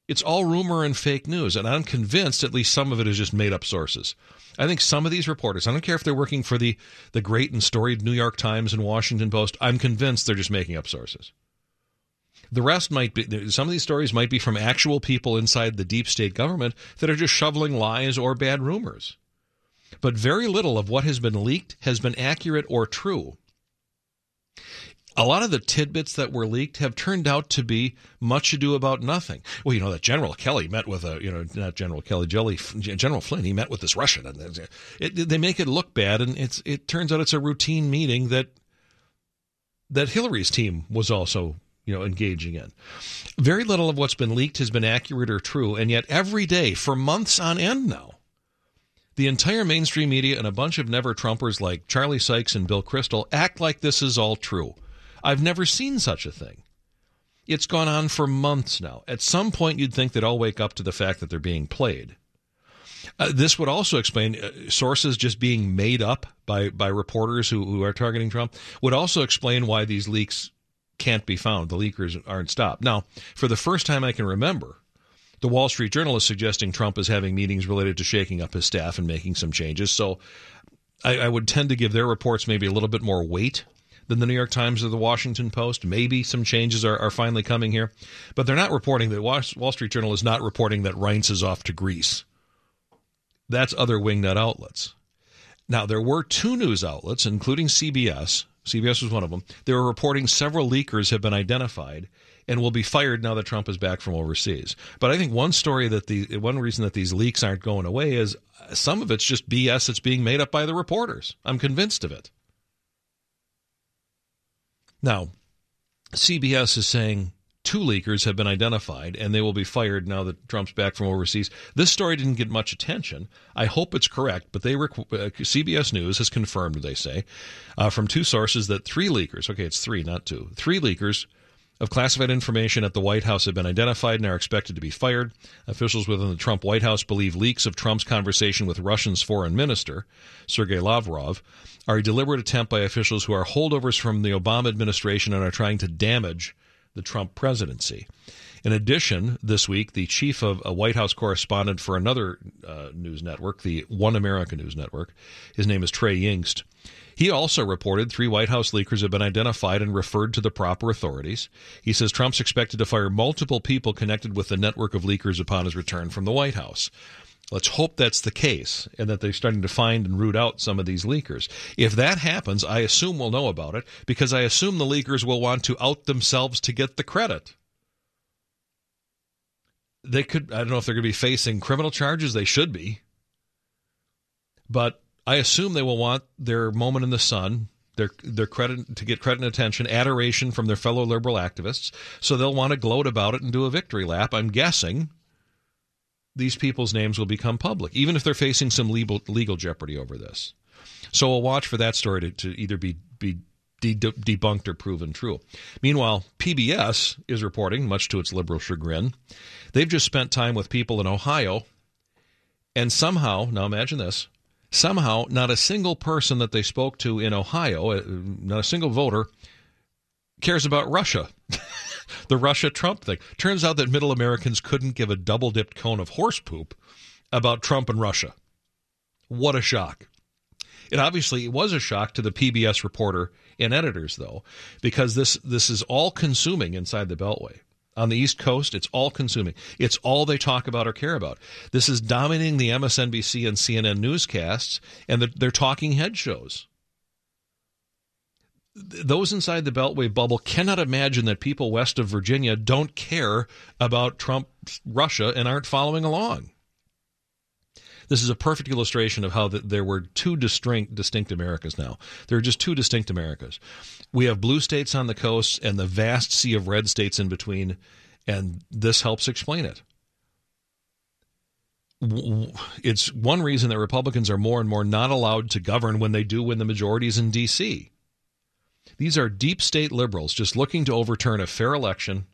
It's all rumor and fake news, and I'm convinced at least some of it is just made up sources. I think some of these reporters, I don't care if they're working for the, the great and storied New York Times and Washington Post, I'm convinced they're just making up sources. The rest might be, some of these stories might be from actual people inside the deep state government that are just shoveling lies or bad rumors. But very little of what has been leaked has been accurate or true a lot of the tidbits that were leaked have turned out to be much ado about nothing. Well, you know that General Kelly met with a, you know, not General Kelly, Jelly, General Flynn. He met with this Russian, and it, they make it look bad, and it's it turns out it's a routine meeting that that Hillary's team was also you know engaging in. Very little of what's been leaked has been accurate or true, and yet every day for months on end now. The entire mainstream media and a bunch of never Trumpers like Charlie Sykes and Bill Kristol act like this is all true. I've never seen such a thing. It's gone on for months now. At some point, you'd think they'd all wake up to the fact that they're being played. Uh, this would also explain uh, sources just being made up by, by reporters who, who are targeting Trump, would also explain why these leaks can't be found. The leakers aren't stopped. Now, for the first time I can remember, the Wall Street Journal is suggesting Trump is having meetings related to shaking up his staff and making some changes. So I, I would tend to give their reports maybe a little bit more weight than the New York Times or the Washington Post. Maybe some changes are, are finally coming here, but they're not reporting that Wall Street Journal is not reporting that Reince is off to Greece. That's other wingnut outlets. Now, there were two news outlets, including CBS. CBS was one of them. They were reporting several leakers have been identified and will be fired now that Trump is back from overseas. But I think one story that the one reason that these leaks aren't going away is some of it's just BS that's being made up by the reporters. I'm convinced of it. Now, CBS is saying two leakers have been identified and they will be fired now that Trump's back from overseas. This story didn't get much attention. I hope it's correct, but they uh, CBS News has confirmed, they say, uh, from two sources that three leakers, okay, it's three, not two, three leakers of classified information at the White House have been identified and are expected to be fired. Officials within the Trump White House believe leaks of Trump's conversation with Russia's foreign minister, Sergei Lavrov, are a deliberate attempt by officials who are holdovers from the Obama administration and are trying to damage the Trump presidency. In addition, this week, the chief of a White House correspondent for another uh, news network, the One America News Network, his name is Trey Yingst, he also reported three White House leakers have been identified and referred to the proper authorities. He says Trump's expected to fire multiple people connected with the network of leakers upon his return from the White House. Let's hope that's the case and that they're starting to find and root out some of these leakers. If that happens, I assume we'll know about it because I assume the leakers will want to out themselves to get the credit. They could, I don't know if they're going to be facing criminal charges. They should be. But I assume they will want their moment in the sun, their their credit to get credit and attention, adoration from their fellow liberal activists. So they'll want to gloat about it and do a victory lap. I'm guessing these people's names will become public, even if they're facing some legal legal jeopardy over this. So we'll watch for that story to, to either be be de- debunked or proven true. Meanwhile, PBS is reporting, much to its liberal chagrin, they've just spent time with people in Ohio, and somehow, now imagine this, somehow not a single person that they spoke to in Ohio, uh, not a single voter, cares about Russia. the Russia Trump thing. Turns out that middle Americans couldn't give a double dipped cone of horse poop about Trump and Russia. What a shock. It obviously was a shock to the PBS reporter and editors, though, because this, this is all consuming inside the Beltway on the East Coast, it's all consuming. It's all they talk about or care about. This is dominating the MSNBC and CNN newscasts and the, their talking head shows. Those inside the Beltway bubble cannot imagine that people west of Virginia don't care about Trump, Russia, and aren't following along. This is a perfect illustration of how the, there were two distinct, distinct Americas now. There are just two distinct Americas. We have blue states on the coast and the vast sea of red states in between, and this helps explain it. It's one reason that Republicans are more and more not allowed to govern when they do win the majorities in D.C. These are deep state liberals just looking to overturn a fair election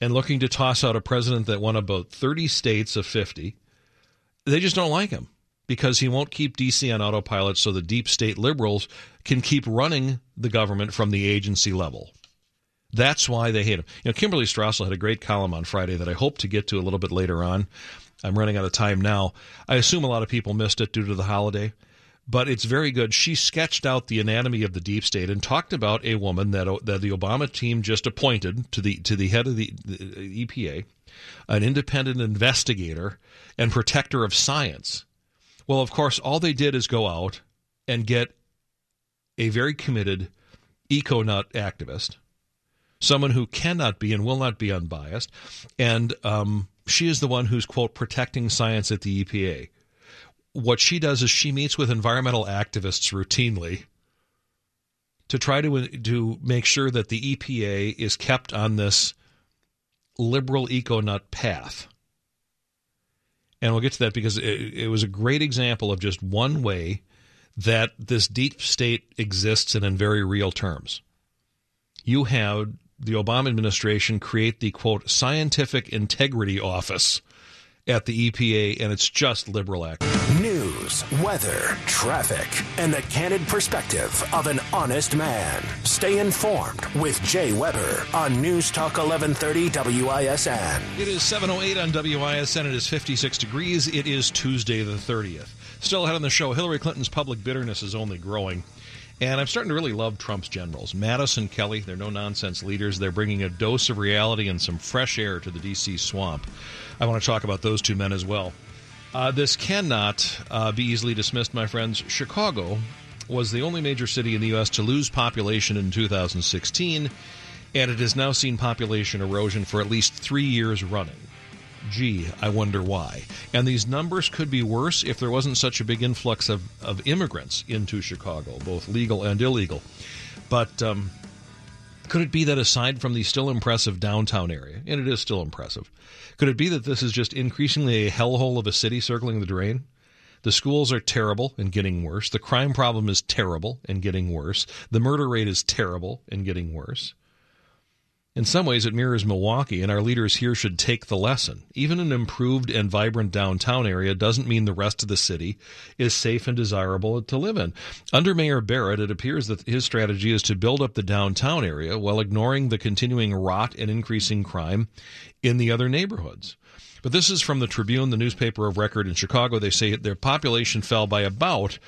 and looking to toss out a president that won about 30 states of 50 they just don't like him because he won't keep DC on autopilot so the deep state liberals can keep running the government from the agency level. That's why they hate him. You know, Kimberly Strassel had a great column on Friday that I hope to get to a little bit later on. I'm running out of time now. I assume a lot of people missed it due to the holiday, but it's very good. She sketched out the anatomy of the deep state and talked about a woman that that the Obama team just appointed to the to the head of the, the EPA, an independent investigator and protector of science. Well, of course, all they did is go out and get a very committed eco nut activist, someone who cannot be and will not be unbiased, and um, she is the one who's quote protecting science at the EPA. What she does is she meets with environmental activists routinely to try to to make sure that the EPA is kept on this liberal eco nut path. And we'll get to that because it, it was a great example of just one way that this deep state exists and in very real terms. You have the Obama administration create the quote scientific integrity office at the EPA, and it's just liberal act. News, weather, traffic, and the candid perspective of an honest man. Stay informed with Jay Weber on News Talk 1130 WISN. It is 708 on WISN. It is 56 degrees. It is Tuesday the 30th. Still ahead on the show, Hillary Clinton's public bitterness is only growing. And I'm starting to really love Trump's generals. Mattis and Kelly, they're no nonsense leaders. They're bringing a dose of reality and some fresh air to the D.C. swamp. I want to talk about those two men as well. Uh, this cannot uh, be easily dismissed, my friends. Chicago was the only major city in the U.S. to lose population in 2016, and it has now seen population erosion for at least three years running. Gee, I wonder why. And these numbers could be worse if there wasn't such a big influx of, of immigrants into Chicago, both legal and illegal. But um, could it be that aside from the still impressive downtown area, and it is still impressive, could it be that this is just increasingly a hellhole of a city circling the drain? The schools are terrible and getting worse. The crime problem is terrible and getting worse. The murder rate is terrible and getting worse. In some ways, it mirrors Milwaukee, and our leaders here should take the lesson. Even an improved and vibrant downtown area doesn't mean the rest of the city is safe and desirable to live in. Under Mayor Barrett, it appears that his strategy is to build up the downtown area while ignoring the continuing rot and increasing crime in the other neighborhoods. But this is from the Tribune, the newspaper of record in Chicago. They say their population fell by about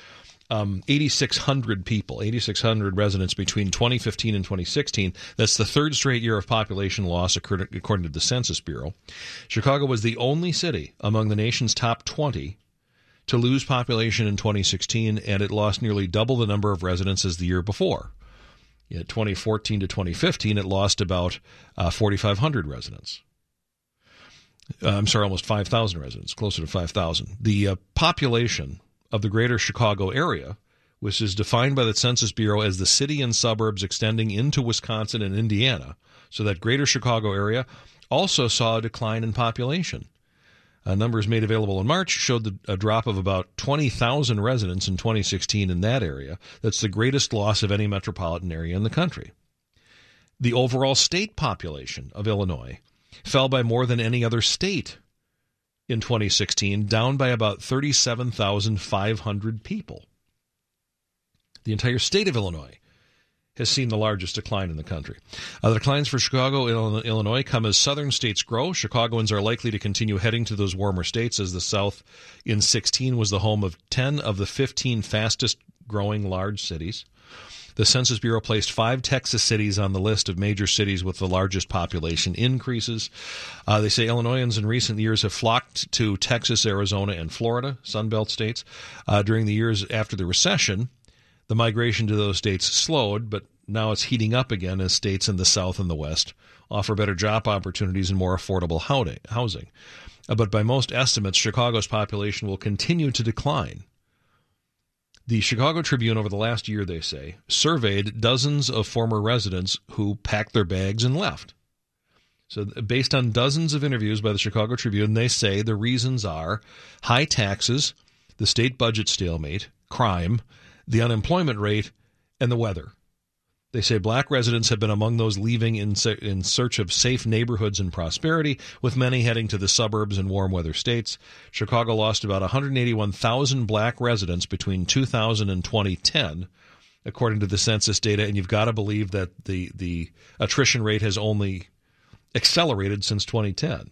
um, 8,600 people, 8,600 residents between 2015 and 2016. That's the third straight year of population loss, according to the Census Bureau. Chicago was the only city among the nation's top 20 to lose population in 2016, and it lost nearly double the number of residents as the year before. In 2014 to 2015, it lost about uh, 4,500 residents. Uh, I'm sorry, almost 5,000 residents, closer to 5,000. The uh, population of the greater Chicago area, which is defined by the Census Bureau as the city and suburbs extending into Wisconsin and Indiana. So that greater Chicago area also saw a decline in population. Uh, numbers made available in March showed the, a drop of about 20,000 residents in 2016 in that area. That's the greatest loss of any metropolitan area in the country. The overall state population of Illinois fell by more than any other state in 2016, down by about 37,500 people. The entire state of Illinois has seen the largest decline in the country. Uh, the declines for Chicago, and Illinois come as southern states grow. Chicagoans are likely to continue heading to those warmer states as the South in 16 was the home of 10 of the 15 fastest growing large cities. The Census Bureau placed five Texas cities on the list of major cities with the largest population increases. Uh, they say Illinoisans in recent years have flocked to Texas, Arizona, and Florida, Sunbelt states. Uh, during the years after the recession, the migration to those states slowed, but now it's heating up again as states in the South and the West offer better job opportunities and more affordable housing. Uh, but by most estimates, Chicago's population will continue to decline the Chicago Tribune, over the last year, they say, surveyed dozens of former residents who packed their bags and left. So, based on dozens of interviews by the Chicago Tribune, they say the reasons are high taxes, the state budget stalemate, crime, the unemployment rate, and the weather. They say black residents have been among those leaving in, in search of safe neighborhoods and prosperity, with many heading to the suburbs and warm weather states. Chicago lost about 181,000 black residents between 2000 and 2010, according to the census data. And you've got to believe that the, the attrition rate has only accelerated since 2010.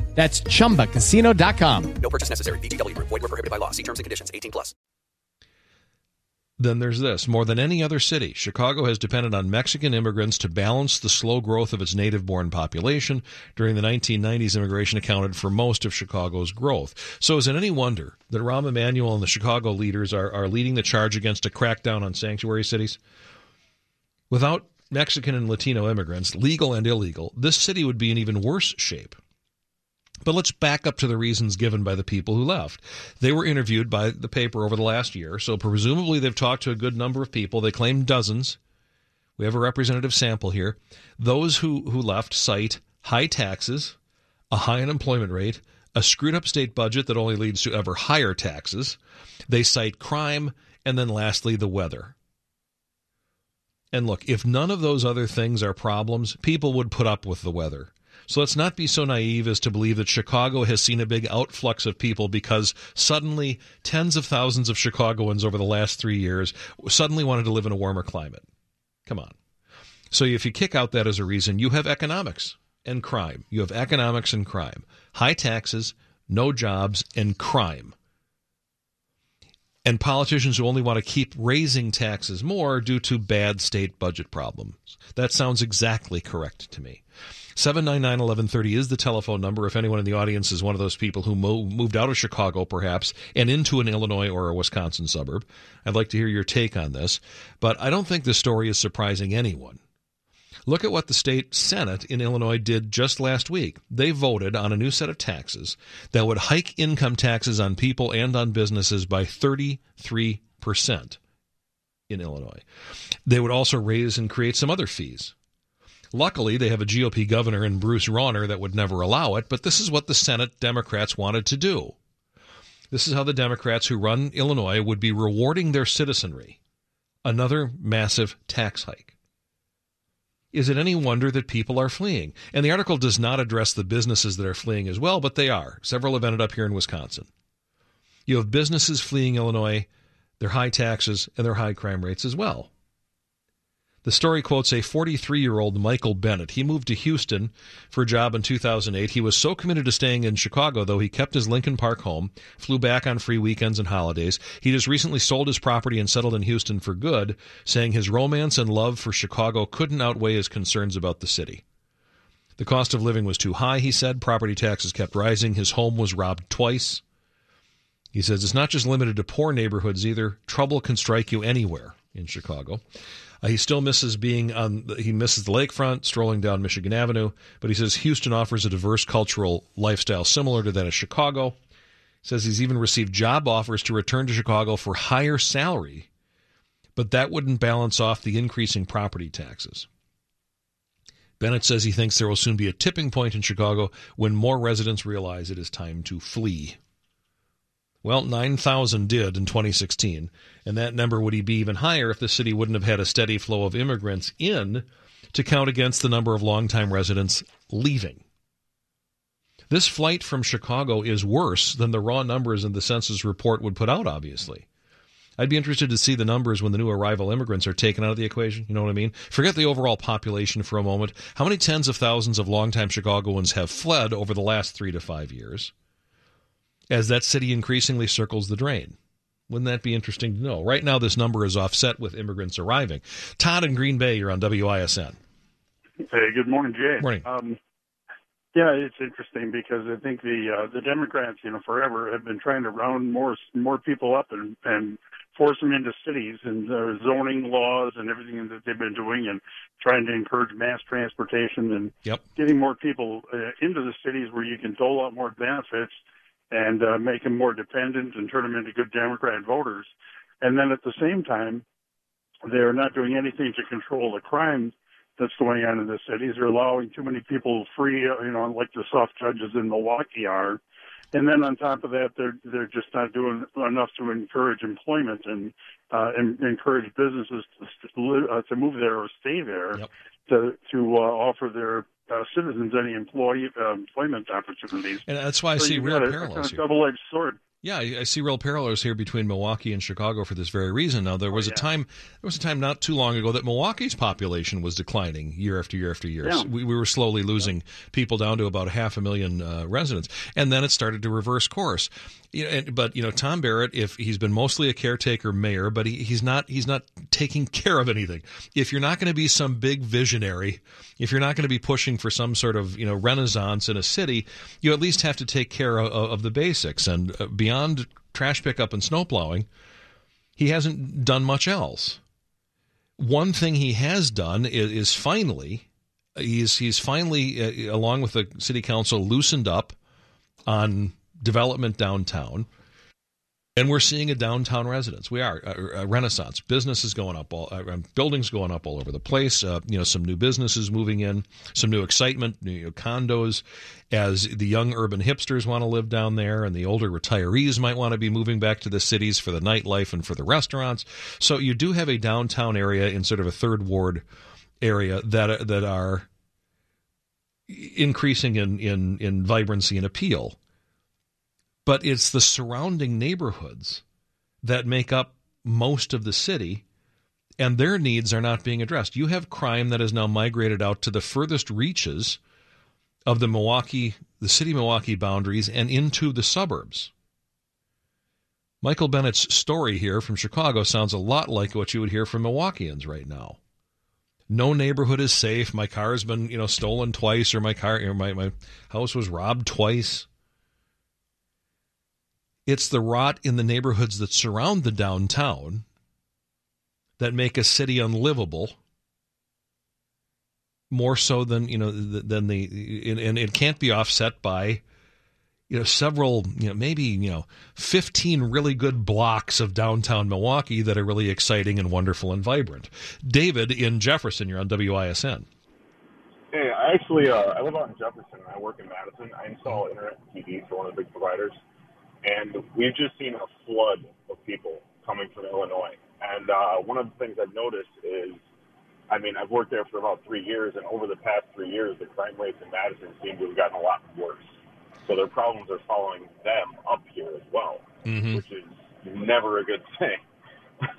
That's ChumbaCasino.com. No purchase necessary. VGW. Void were prohibited by law. See terms and conditions. 18 plus. Then there's this. More than any other city, Chicago has depended on Mexican immigrants to balance the slow growth of its native-born population. During the 1990s, immigration accounted for most of Chicago's growth. So is it any wonder that Rahm Emanuel and the Chicago leaders are, are leading the charge against a crackdown on sanctuary cities? Without Mexican and Latino immigrants, legal and illegal, this city would be in even worse shape. But let's back up to the reasons given by the people who left. They were interviewed by the paper over the last year, so presumably they've talked to a good number of people. They claim dozens. We have a representative sample here. Those who, who left cite high taxes, a high unemployment rate, a screwed up state budget that only leads to ever higher taxes. They cite crime, and then lastly, the weather. And look, if none of those other things are problems, people would put up with the weather. So let's not be so naive as to believe that Chicago has seen a big outflux of people because suddenly tens of thousands of Chicagoans over the last three years suddenly wanted to live in a warmer climate. Come on. So if you kick out that as a reason, you have economics and crime. You have economics and crime. High taxes, no jobs, and crime. And politicians who only want to keep raising taxes more due to bad state budget problems. That sounds exactly correct to me. 799 1130 is the telephone number if anyone in the audience is one of those people who mo- moved out of Chicago, perhaps, and into an Illinois or a Wisconsin suburb. I'd like to hear your take on this, but I don't think this story is surprising anyone. Look at what the state Senate in Illinois did just last week. They voted on a new set of taxes that would hike income taxes on people and on businesses by 33% in Illinois. They would also raise and create some other fees. Luckily, they have a GOP governor in Bruce Rauner that would never allow it, but this is what the Senate Democrats wanted to do. This is how the Democrats who run Illinois would be rewarding their citizenry. Another massive tax hike. Is it any wonder that people are fleeing? And the article does not address the businesses that are fleeing as well, but they are. Several have ended up here in Wisconsin. You have businesses fleeing Illinois, their high taxes, and their high crime rates as well. The story quotes a 43 year old Michael Bennett. He moved to Houston for a job in 2008. He was so committed to staying in Chicago, though, he kept his Lincoln Park home, flew back on free weekends and holidays. He just recently sold his property and settled in Houston for good, saying his romance and love for Chicago couldn't outweigh his concerns about the city. The cost of living was too high, he said. Property taxes kept rising. His home was robbed twice. He says it's not just limited to poor neighborhoods either. Trouble can strike you anywhere in Chicago. Uh, he still misses being on. He misses the lakefront, strolling down Michigan Avenue. But he says Houston offers a diverse cultural lifestyle similar to that of Chicago. He says he's even received job offers to return to Chicago for higher salary, but that wouldn't balance off the increasing property taxes. Bennett says he thinks there will soon be a tipping point in Chicago when more residents realize it is time to flee. Well, 9,000 did in 2016, and that number would be even higher if the city wouldn't have had a steady flow of immigrants in to count against the number of longtime residents leaving. This flight from Chicago is worse than the raw numbers in the census report would put out, obviously. I'd be interested to see the numbers when the new arrival immigrants are taken out of the equation. You know what I mean? Forget the overall population for a moment. How many tens of thousands of longtime Chicagoans have fled over the last three to five years? As that city increasingly circles the drain. Wouldn't that be interesting to know? Right now, this number is offset with immigrants arriving. Todd in Green Bay, you're on WISN. Hey, good morning, Jay. Morning. Um, yeah, it's interesting because I think the uh, the Democrats, you know, forever have been trying to round more more people up and and force them into cities and uh, zoning laws and everything that they've been doing and trying to encourage mass transportation and yep. getting more people uh, into the cities where you can dole out more benefits and uh, make them more dependent and turn them into good Democrat voters. And then at the same time, they're not doing anything to control the crime that's going on in the cities. They're allowing too many people free, uh, you know, like the soft judges in Milwaukee are. And then on top of that, they're they're just not doing enough to encourage employment and, uh, and encourage businesses to uh, to move there or stay there, yep. to to uh, offer their uh, citizens any employee uh, employment opportunities. And that's why I so see real got a, parallels kind of double-edged sword. Yeah, I, see real parallels here between Milwaukee and Chicago for this very reason. Now, there was Oh, a time, there was a time not too long ago that Milwaukee's population was declining year after year after year. Yeah. We, we were slowly losing people down to about half a million uh, residents, and then it started to reverse course. You know, and, but you know, Tom Barrett, if he's been mostly a caretaker mayor, but he, he's not he's not taking care of anything. If you're not going to be some big visionary, if you're not going to be pushing for some sort of you know renaissance in a city, you at least have to take care of, of the basics. And uh, beyond trash pickup and snow plowing, he hasn't done much else. One thing he has done is, is finally he's he's finally uh, along with the city council loosened up on development downtown. And we're seeing a downtown residence. We are a, a renaissance. Businesses going up, all uh, buildings going up all over the place. Uh, you know, some new businesses moving in, some new excitement, new condos. As the young urban hipsters want to live down there, and the older retirees might want to be moving back to the cities for the nightlife and for the restaurants. So you do have a downtown area in sort of a third ward area that that are increasing in in in vibrancy and appeal but it's the surrounding neighborhoods that make up most of the city and their needs are not being addressed. You have crime that has now migrated out to the furthest reaches of the Milwaukee, the city Milwaukee boundaries and into the suburbs. Michael Bennett's story here from Chicago sounds a lot like what you would hear from Milwaukeeans right now. No neighborhood is safe. My car's been, you know, stolen twice, or my car, or my my house was robbed twice. It's the rot in the neighborhoods that surround the downtown that make a city unlivable. more so than you know than the and, it can't be offset by you know several you know maybe you know 15 really good blocks of downtown Milwaukee that are really exciting and wonderful and vibrant. David in Jefferson, you're on WISN. Hey, I actually uh, I live out in Jefferson. And I work in Madison. I install internet TV for one of the big providers, and we've just seen a flood of people coming from Illinois. And uh, one of the things I've noticed is, I mean, I've worked there for about three years, and over the past three years, the crime rates in Madison seem to have gotten a lot worse. So their problems are following them up here as well, Mhm. which is never a good thing.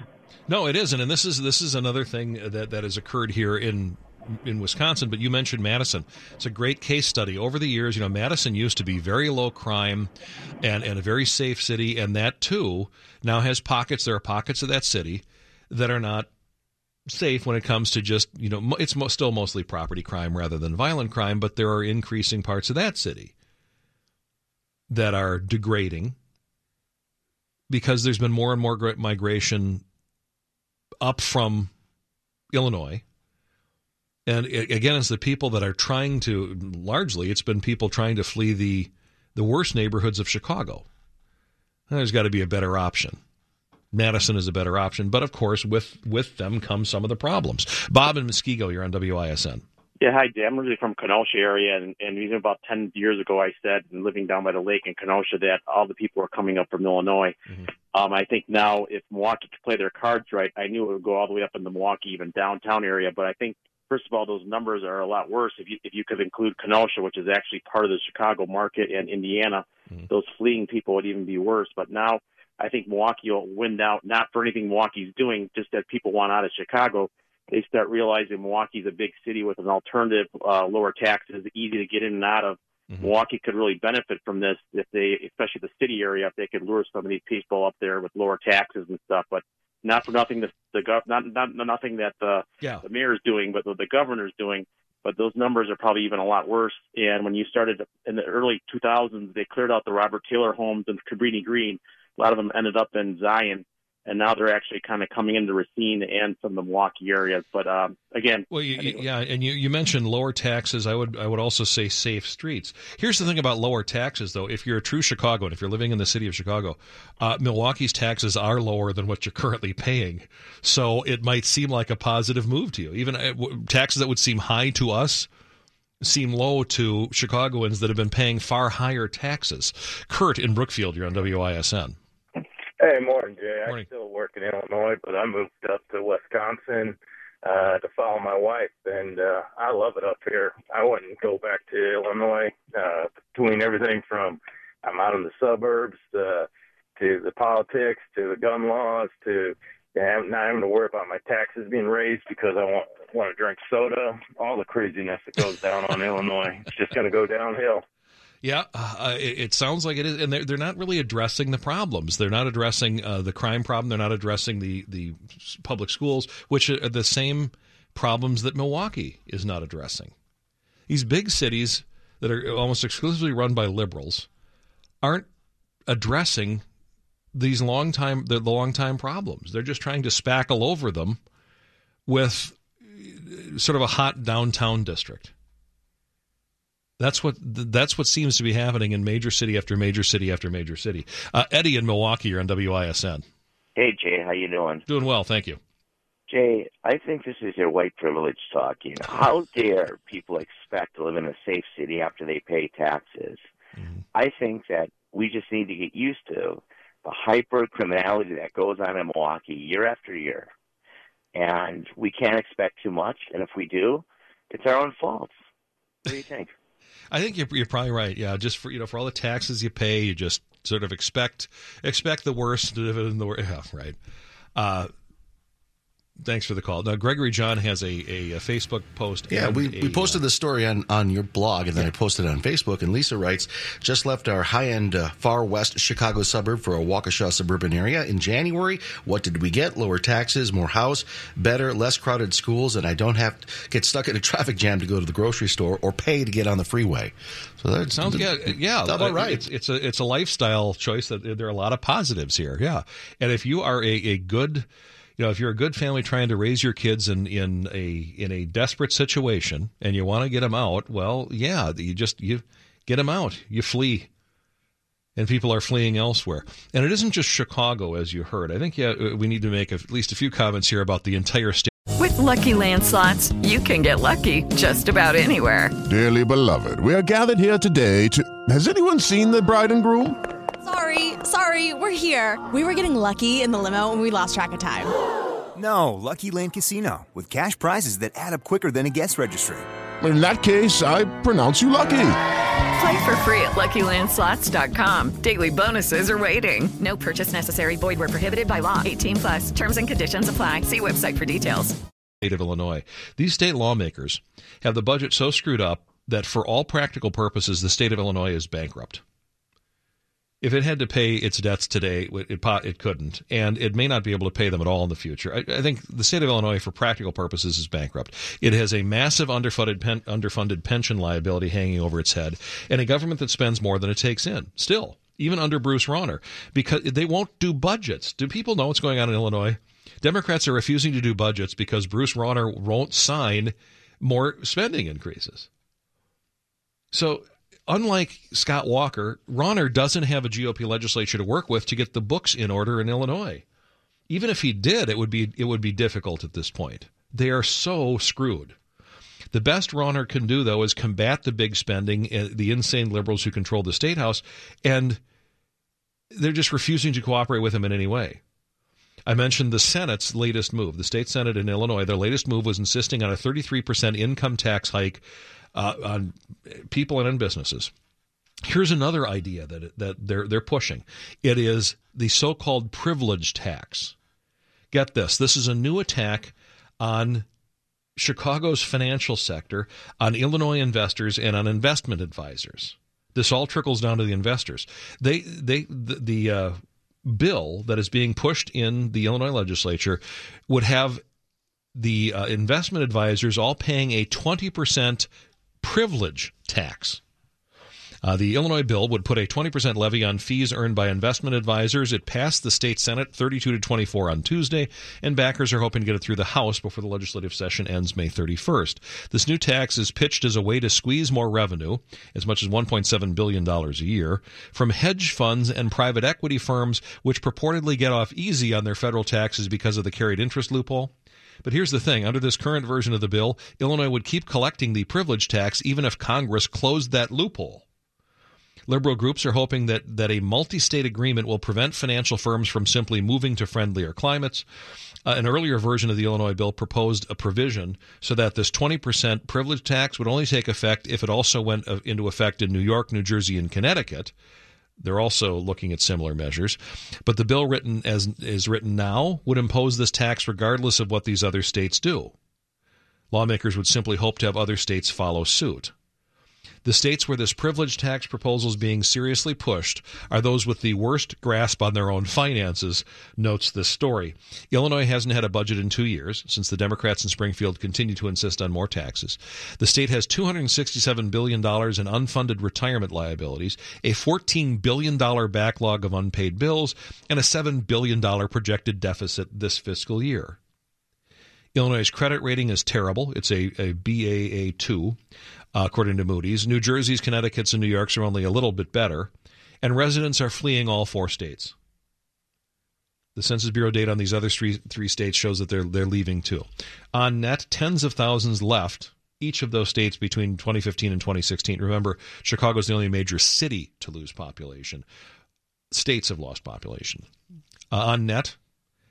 No, it isn't, and this is this is another thing that that has occurred here in in Wisconsin. But you mentioned Madison; it's a great case study. Over the years, you know, Madison used to be very low crime and and a very safe city, and that too now has pockets. There are pockets of that city that are not safe when it comes to just you know it's mo- still mostly property crime rather than violent crime, but there are increasing parts of that city that are degrading because there's been more and more migration up from Illinois. And a- again, it's the people that are trying to largely it's been people trying to flee the the worst neighborhoods of Chicago. There's got to be a better option. Madison is a better option, but of course, with with them come some of the problems. Bob and Muskego, you're on WISN. Yeah, hi. I'm originally from Kenosha area, and, and even about 10 years ago, I said, living down by the lake in Kenosha, that all the people were coming up from Illinois. Um, I think now, if Milwaukee could play their cards right, I knew it would go all the way up in the Milwaukee, even downtown area. But I think, first of all, those numbers are a lot worse if you if you could include Kenosha, which is actually part of the Chicago market, and Indiana. Those fleeing people would even be worse. But now, I think Milwaukee will win out, not for anything Milwaukee's doing, just that people want out of Chicago they start realizing Milwaukee's a big city with an alternative, uh, lower taxes, easy to get in and out of. Milwaukee could really benefit from this if they, especially the city area, if they could lure some of these people up there with lower taxes and stuff. But not for nothing, the, the gov, not, not nothing that the, Yeah. the mayor's doing, but what the governor's doing. But those numbers are probably even a lot worse. And when you started in the early 2000s, they cleared out the Robert Taylor homes and Cabrini Green. A lot of them ended up in Zion and now they're actually kind of coming into Racine and some of the Milwaukee areas. But um, again, Well, you, you- yeah, and you, you mentioned lower taxes. I would I would also say safe streets. Here's the thing about lower taxes, though. If you're a true Chicagoan, if you're living in the city of Chicago, uh, Milwaukee's taxes are lower than what you're currently paying. So it might seem like a positive move to you. Even uh, taxes that would seem high to us seem low to Chicagoans that have been paying far higher taxes. Kurt in Brookfield, you're on WISN. Hey, morning, Jay. Morning. I still work in Illinois, but I moved up to Wisconsin uh, to follow my wife, and uh, I love it up here. I wouldn't go back to Illinois. Uh, between everything from I'm out in the suburbs uh, to the politics to the gun laws to not having to worry about my taxes being raised because I want want to drink soda. All the craziness that goes down on Illinois, it's just going to go downhill. Yeah, uh, it, it sounds like it is, and they're they're not really addressing the problems. They're not addressing uh, the crime problem. They're not addressing the the public schools, which are the same problems that Milwaukee is not addressing. These big cities that are almost exclusively run by liberals aren't addressing these long time the, the long time problems. They're just trying to spackle over them with uh, sort of a hot downtown district. That's what that's what seems to be happening in major city after major city after major city. Uh, Eddie in Milwaukee, you're on WISN. Hey Jay, how you doing? Doing well, thank you. Jay, I think this is your white privilege talking. How dare people expect to live in a safe city after they pay taxes? I think that we just need to get used to the hyper criminality that goes on in Milwaukee year after year. And we can't expect too much, and if we do, it's our own fault. What do you think? I think you're, you're probably right. Yeah, just for you know for all the taxes you pay, you just sort of expect expect the worst the. Yeah, right. Uh, thanks for the call. Now, Gregory John has a, a, a Facebook post. Yeah, we, a, we posted the story on, on your blog, and then I posted it on Facebook. And Lisa writes, just left our high end uh, far west Chicago suburb for a Waukesha suburban area in January. What did we get? Lower taxes, more house, better, less crowded schools, and I don't have to get stuck in a traffic jam to go to the grocery store or pay to get on the freeway. So that Sounds good. Yeah, About uh, right. It's, it's a it's a lifestyle choice that there are a lot of positives here. Yeah, and if you are a, a good, you know, if you're a good family trying to raise your kids in, in a in a desperate situation and you want to get them out, well, yeah, you just you get them out. You flee. And people are fleeing elsewhere. And it isn't just Chicago, as you heard. I think yeah, we need to make at least a few comments here about the entire state. With lucky landslots, you can get lucky just about anywhere. Dearly beloved, we are gathered here today to. Has anyone seen the bride and groom? Sorry, sorry, we're here. We were getting lucky in the limo and we lost track of time. No, Lucky Land Casino, with cash prizes that add up quicker than a guest registry. In that case, I pronounce you lucky. Play for free at LuckyLandSlots.com. Daily bonuses are waiting. No purchase necessary. Void where prohibited by law. 18 plus. Terms and conditions apply. See website for details. State of Illinois. These state lawmakers have the budget so screwed up that for all practical purposes, the state of Illinois is bankrupt. If it had to pay its debts today, it, it couldn't, and it may not be able to pay them at all in the future. I, I think the state of Illinois, for practical purposes, is bankrupt. It has a massive underfunded pen, underfunded pension liability hanging over its head, and a government that spends more than it takes in. Still, even under Bruce Rauner, because they won't do budgets. Do people know what's going on in Illinois? Democrats are refusing to do budgets because Bruce Rauner won't sign more spending increases. So unlike Scott Walker, Rauner doesn't have a GOP legislature to work with to get the books in order in Illinois. Even if he did, it would be it would be difficult at this point. They are so screwed. The best Rauner can do, though, is combat the big spending, uh, the insane liberals who control the state house, and they're just refusing to cooperate with him in any way. I mentioned the Senate's latest move. The state Senate in Illinois, their latest move was insisting on a 33% income tax hike uh, on people and in businesses. Here's another idea that that they're they're pushing. It is the so-called privilege tax. Get this. This is a new attack on Chicago's financial sector, on Illinois investors and on investment advisors. This all trickles down to the investors. They they the, the uh, bill that is being pushed in the Illinois legislature would have the uh, investment advisors all paying a 20% privilege tax. Uh, the Illinois bill would put a 20% levy on fees earned by investment advisors. It passed the state Senate 32 to 24 on Tuesday, and backers are hoping to get it through the House before the legislative session ends May 31st. This new tax is pitched as a way to squeeze more revenue, as much as $1.7 billion a year, from hedge funds and private equity firms, which purportedly get off easy on their federal taxes because of the carried interest loophole. But here's the thing under this current version of the bill, Illinois would keep collecting the privilege tax even if Congress closed that loophole. Liberal groups are hoping that, that a multi state agreement will prevent financial firms from simply moving to friendlier climates. Uh, an earlier version of the Illinois bill proposed a provision so that this 20% privilege tax would only take effect if it also went uh, into effect in New York, New Jersey, and Connecticut. They're also looking at similar measures. But the bill written as is written now would impose this tax regardless of what these other states do. Lawmakers would simply hope to have other states follow suit. The states where this privilege tax proposal is being seriously pushed are those with the worst grasp on their own finances, notes this story. Illinois hasn't had a budget in two years, since the Democrats in Springfield continue to insist on more taxes. The state has $267 billion in unfunded retirement liabilities, a $14 billion backlog of unpaid bills, and a $7 billion projected deficit this fiscal year. Illinois' credit rating is terrible. It's a, a BAA2 uh, according to Moody's. New Jersey's, Connecticut's, and New York's are only a little bit better, and residents are fleeing all four states. The Census Bureau data on these other three, three states shows that they're they're leaving too. On net, tens of thousands left each of those states between 2015 and 2016. Remember, Chicago is the only major city to lose population. States have lost population. Uh, on net,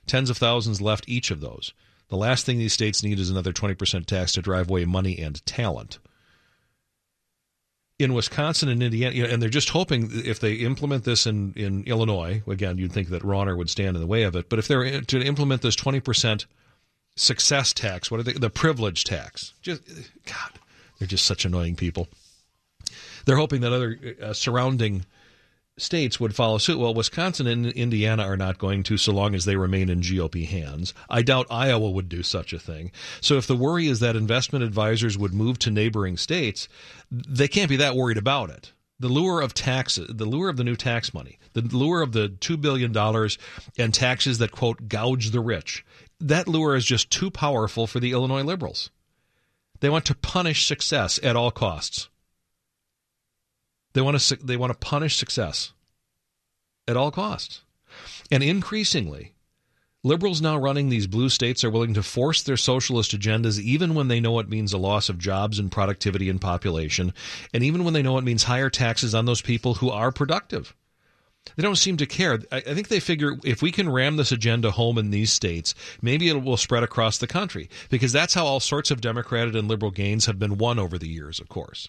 tens of thousands left each of those. The last thing these states need is another 20% tax to drive away money and talent in Wisconsin and Indiana, and they're just hoping if they implement this in, in Illinois, again, you'd think that Rauner would stand in the way of it, but if they're to implement this 20% success tax, what are they, the privilege tax? Just, God, they're just such annoying people. They're hoping that other uh, surrounding states would follow suit. Well, Wisconsin and Indiana are not going to so long as they remain in GOP hands. I doubt Iowa would do such a thing. So if the worry is that investment advisors would move to neighboring states, they can't be that worried about it. The lure of taxes, the lure of the new tax money, the lure of the $2 billion and taxes that, quote, gouge the rich. that lure is just too powerful for the Illinois liberals. They want to punish success at all costs. They want to they want to punish success at all costs. And increasingly, liberals now running these blue states are willing to force their socialist agendas even when they know it means a loss of jobs and productivity and population, and even when they know it means higher taxes on those people who are productive. They don't seem to care. I, I think they figure if we can ram this agenda home in these states, maybe it will spread across the country because that's how all sorts of Democratic and liberal gains have been won over the years, of course.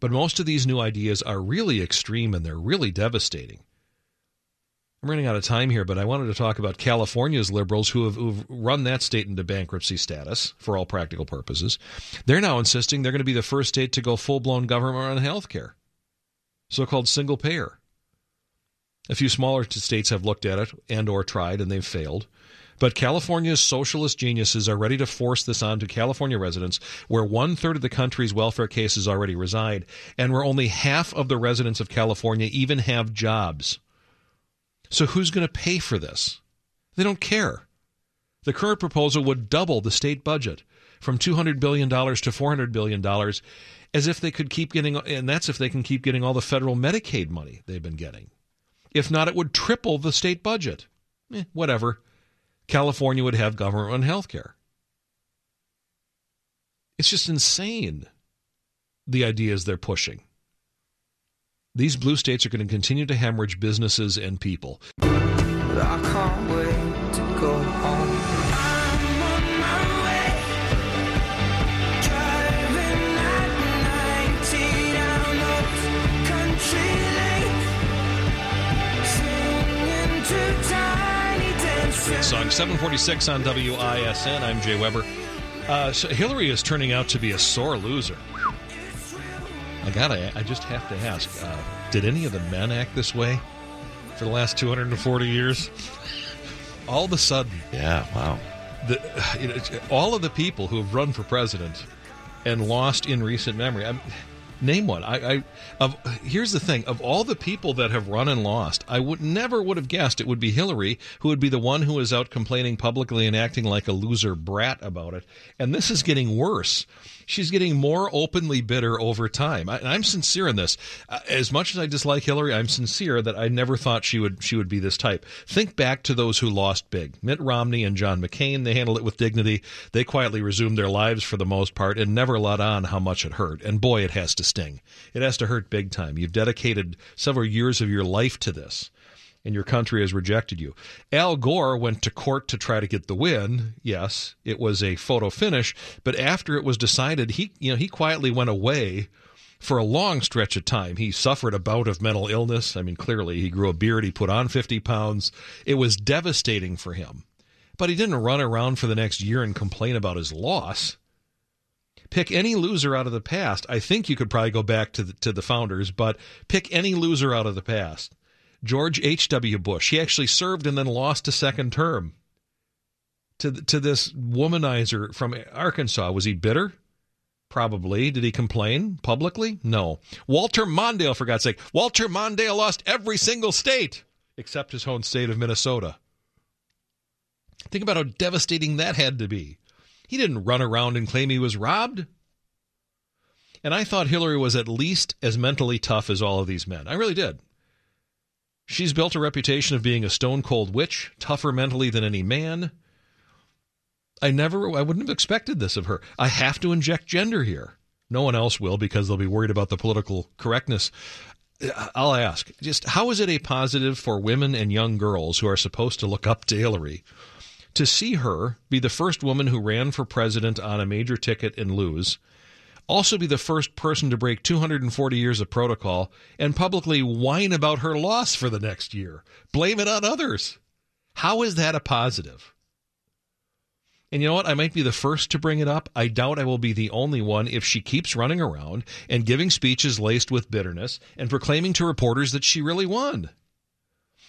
But most of these new ideas are really extreme and they're really devastating. I'm running out of time here, but I wanted to talk about California's liberals who have who've run that state into bankruptcy status for all practical purposes. They're now insisting they're going to be the first state to go full blown government on health care, so called single payer. A few smaller states have looked at it and or tried and they've failed. But California's socialist geniuses are ready to force this on to California residents, where one third of the country's welfare cases already reside, and where only half of the residents of California even have jobs. So who's going to pay for this? They don't care. The current proposal would double the state budget from $200 billion to $400 billion as if they could keep getting, and that's if they can keep getting all the federal Medicaid money they've been getting. If not, it would triple the state budget. Eh, whatever. California would have government run health care. It's just insane, the ideas they're pushing. These blue states are going to continue to hemorrhage businesses and people. Song 746 on WISN. I'm Jay Weber. Uh, so Hillary is turning out to be a sore loser. I gotta, I just have to ask: uh, Did any of the men act this way for the last 240 years? all of a sudden, yeah, wow. The, you know, all of the people who have run for president and lost in recent memory. I'm, Name one. I, I of here's the thing: of all the people that have run and lost, I would never would have guessed it would be Hillary who would be the one who is out complaining publicly and acting like a loser brat about it. And this is getting worse she's getting more openly bitter over time. I, am sincere in this. Uh, as much as I dislike Hillary, I'm sincere that I never thought she would she would be this type. Think back to those who lost big. Mitt Romney and John McCain, they handled it with dignity. They quietly resumed their lives for the most part and never let on how much it hurt. And boy, it has to sting. It has to hurt big time. You've dedicated several years of your life to this and your country has rejected you. Al Gore went to court to try to get the win. Yes, it was a photo finish, but after it was decided, he you know he quietly went away for a long stretch of time. He suffered a bout of mental illness. I mean, clearly he grew a beard, he put on 50 pounds. It was devastating for him. But he didn't run around for the next year and complain about his loss. Pick any loser out of the past. I think you could probably go back to the, to the founders, but pick any loser out of the past. George H.W. Bush. He actually served and then lost a second term to, to this womanizer from Arkansas. Was he bitter? Probably. Did he complain publicly? No. Walter Mondale, for God's sake. Walter Mondale lost every single state except his home state of Minnesota. Think about how devastating that had to be. He didn't run around and claim he was robbed. And I thought Hillary was at least as mentally tough as all of these men. I really did. She's built a reputation of being a stone cold witch, tougher mentally than any man. I never, I wouldn't have expected this of her. I have to inject gender here. No one else will because they'll be worried about the political correctness. Uh, I'll ask, just how is it a positive for women and young girls who are supposed to look up to Hillary to see her be the first woman who ran for president on a major ticket and lose? Also be the first person to break 240 years of protocol and publicly whine about her loss for the next year. Blame it on others. How is that a positive? And you know what? I might be the first to bring it up. I doubt I will be the only one if she keeps running around and giving speeches laced with bitterness and proclaiming to reporters that she really won.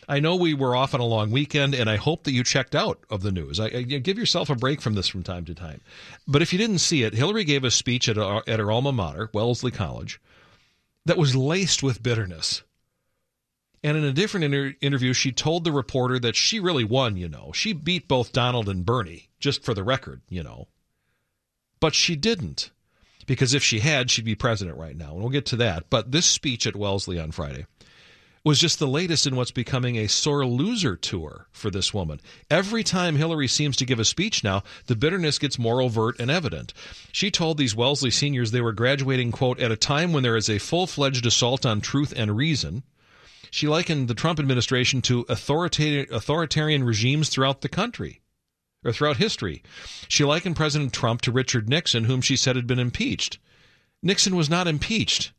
I know we were off on a long weekend, and I hope that you checked out of the news. I, I, give yourself a break from this from time to time. But if you didn't see it, Hillary gave a speech at, a, at her alma mater, Wellesley College, that was laced with bitterness. And in a different inter- interview, she told the reporter that she really won, you know. She beat both Donald and Bernie, just for the record, you know. But she didn't. Because if she had, she'd be president right now. And we'll get to that. But this speech at Wellesley on Friday was just the latest in what's becoming a sore loser tour for this woman. Every time Hillary seems to give a speech now, the bitterness gets more overt and evident. She told these Wellesley seniors they were graduating, quote, at a time when there is a full fledged assault on truth and reason. She likened the Trump administration to authoritarian, authoritarian regimes throughout the country or throughout history. She likened President Trump to Richard Nixon, whom she said had been impeached. Nixon was not impeached,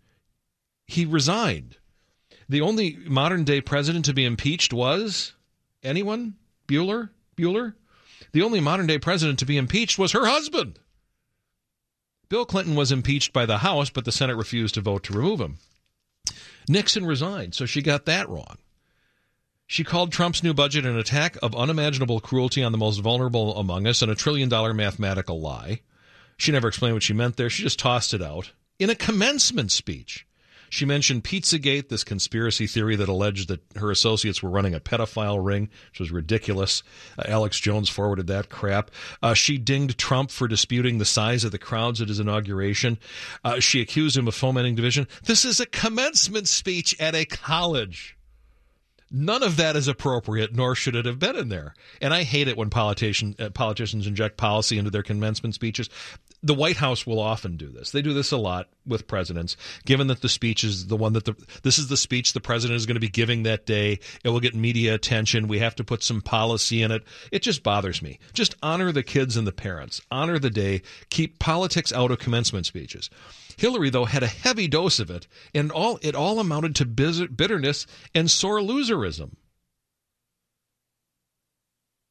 he resigned. The only modern day president to be impeached was anyone? Bueller? Bueller? The only modern day president to be impeached was her husband. Bill Clinton was impeached by the House, but the Senate refused to vote to remove him. Nixon resigned, so she got that wrong. She called Trump's new budget an attack of unimaginable cruelty on the most vulnerable among us and a trillion dollar mathematical lie. She never explained what she meant there. She just tossed it out in a commencement speech. She mentioned Pizzagate, this conspiracy theory that alleged that her associates were running a pedophile ring, which was ridiculous. Uh, Alex Jones forwarded that crap. Uh, she dinged Trump for disputing the size of the crowds at his inauguration. Uh, she accused him of fomenting division. This is a commencement speech at a college. None of that is appropriate, nor should it have been in there. And I hate it when politician, uh, politicians inject policy into their commencement speeches the White House will often do this. They do this a lot with presidents, given that the speech is the one that the this is the speech the president is going to be giving that day. It will get media attention. We have to put some policy in it. It just bothers me. Just honor the kids and the parents. Honor the day. Keep politics out of commencement speeches. Hillary, though, had a heavy dose of it, and all it all amounted to bitterness and sore loserism.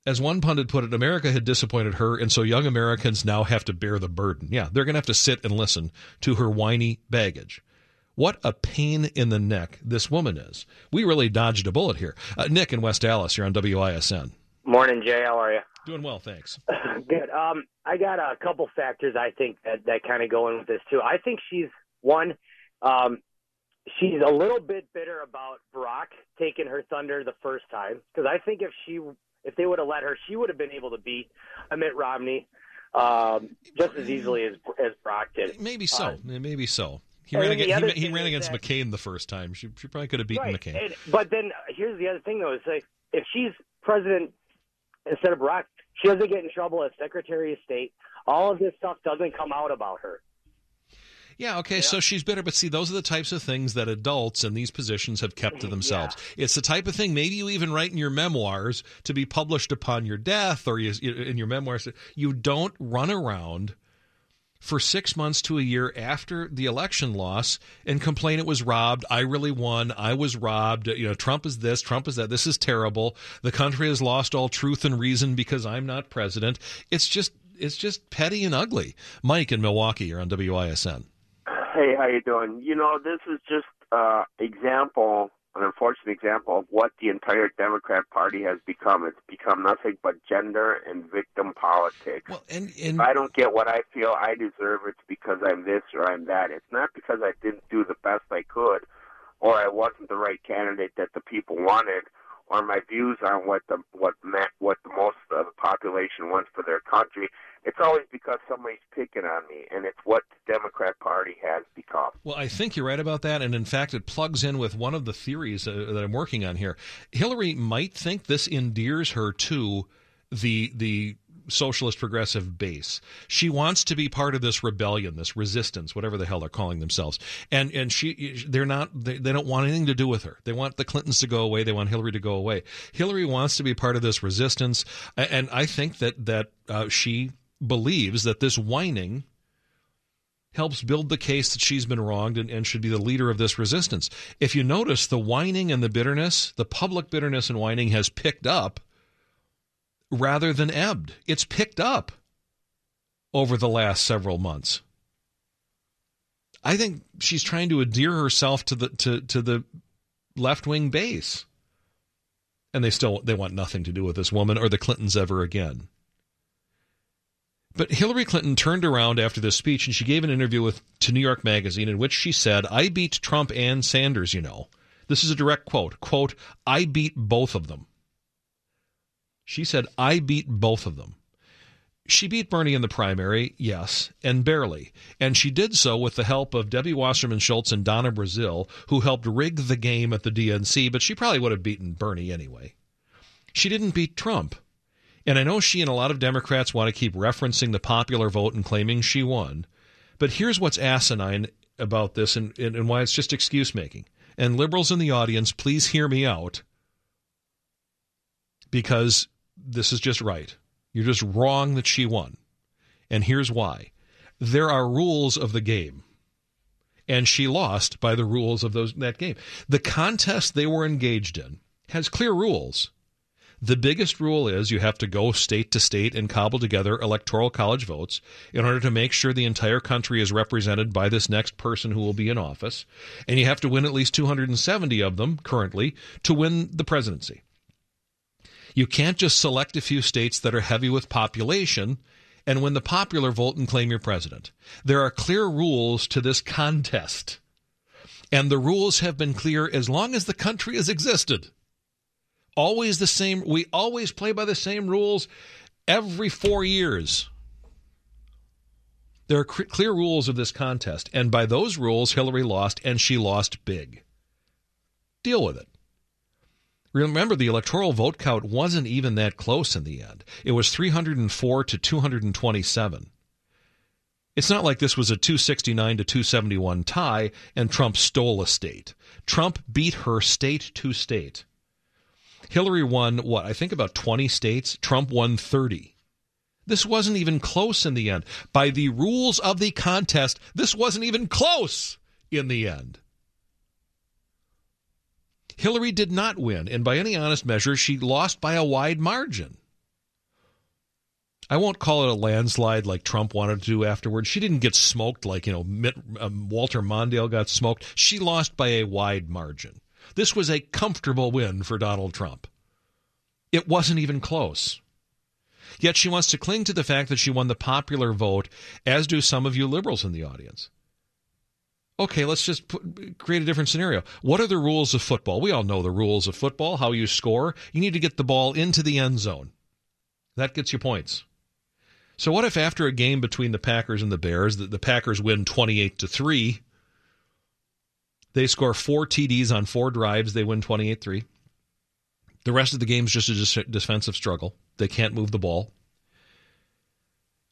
As one pundit put it, America had disappointed her, and so young Americans now have to bear the burden. Yeah, they're going to have to sit and listen to her whiny baggage. What a pain in the neck this woman is. We really dodged a bullet here. Uh, Nick in West Allis, you're on WISN. Morning, Jay. How are you? Doing well, thanks. Good. Um, I got a couple factors I think that, that kind of go in with this too. I think she's one. Um, she's a little bit bitter about Barack taking her thunder the first time because I think if she if they would have let her, she would have been able to beat Mitt Romney um, just as easily as as Barack did. Maybe so. Uh, Maybe so. He ran, against, he, he ran against that, McCain the first time. She, she probably could have beaten right. McCain. And, but then here's the other thing, though: is like if she's president instead of Barack, she doesn't get in trouble as Secretary of State. All of this stuff doesn't come out about her. Yeah, okay, yeah. so she's bitter, but see, those are the types of things that adults in these positions have kept to themselves. Yeah. It's the type of thing maybe you even write in your memoirs to be published upon your death or you, in your memoirs. You don't run around for six months to a year after the election loss and complain it was robbed. I really won. I was robbed. You know, Trump is this, Trump is that. This is terrible. The country has lost all truth and reason because I'm not president. It's just it's just petty and ugly. Mike in Milwaukee, you're on WISN. Hey, how you doing? You know, this is just uh example, an unfortunate example of what the entire Democrat Party has become. It's become nothing but gender and victim politics. Well, and, and if I don't get what I feel I deserve, it's because I'm this or I'm that. It's not because I didn't do the best I could, or I wasn't the right candidate that the people wanted, or my views on what the what what the most of the population wants for their country it's always because somebody's picking on me, and it's what the Democrat Party has become. Well, I think you're right about that, and in fact, it plugs in with one of the theories uh, that I'm working on here. Hillary might think this endears her to the the socialist progressive base. She wants to be part of this rebellion, this resistance, whatever the hell they're calling themselves. And and she they're not they, they don't want anything to do with her. They want the Clintons to go away. They want Hillary to go away. Hillary wants to be part of this resistance, and I think that that uh, she believes that this whining helps build the case that she's been wronged and, and, should be the leader of this resistance. If you notice, the whining and the bitterness, the public bitterness and whining has picked up rather than ebbed. It's picked up over the last several months. I think she's trying to endear herself to the to, to the left wing base. And they still they want nothing to do with this woman or the Clintons ever again. But Hillary Clinton turned around after this speech and she gave an interview with to New York Magazine in which she said, "I beat Trump and Sanders, you know." This is a direct quote. Quote, I beat both of them. She said, I beat both of them. She beat Bernie in the primary, yes, and barely. And she did so with the help of Debbie Wasserman Schultz and Donna Brazile, who helped rig the game at the DNC, but she probably would have beaten Bernie anyway. She didn't beat Trump. And I know she and a lot of Democrats want to keep referencing the popular vote and claiming she won. But here's what's asinine about this and, and, and why it's just excuse making. And liberals in the audience, please hear me out because this is just right. You're just wrong that she won. And here's why there are rules of the game. And she lost by the rules of those that game. The contest they were engaged in has clear rules. The biggest rule is you have to go state to state and cobble together electoral college votes in order to make sure the entire country is represented by this next person who will be in office. And you have to win at least 270 of them currently to win the presidency. You can't just select a few states that are heavy with population and win the popular vote and claim your president. There are clear rules to this contest. And the rules have been clear as long as the country has existed. Always the same. We always play by the same rules every four years. There are clear rules of this contest. And by those rules, Hillary lost, and she lost big. Deal with it. Remember, the electoral vote count wasn't even that close in the end. It was 304 to 227. It's not like this was a 269 to 271 tie and Trump stole a state. Trump beat her state to state. Hillary won, what, I think about 20 states. Trump won 30. This wasn't even close in the end. By the rules of the contest, this wasn't even close in the end. Hillary did not win, and by any honest measure, she lost by a wide margin. I won't call it a landslide like Trump wanted to do afterwards. She didn't get smoked like, you know, Mitt, um, Walter Mondale got smoked. She lost by a wide margin. This was a comfortable win for Donald Trump. It wasn't even close. Yet she wants to cling to the fact that she won the popular vote, as do some of you liberals in the audience. Okay, let's just put, create a different scenario. What are the rules of football? We all know the rules of football, how you score. You need to get the ball into the end zone. That gets you points. So what if after a game between the Packers and the Bears, the, the Packers win 28 to 3, they score four TDs on four drives, they win 28-3. The rest of the game is just a defensive struggle. They can't move the ball.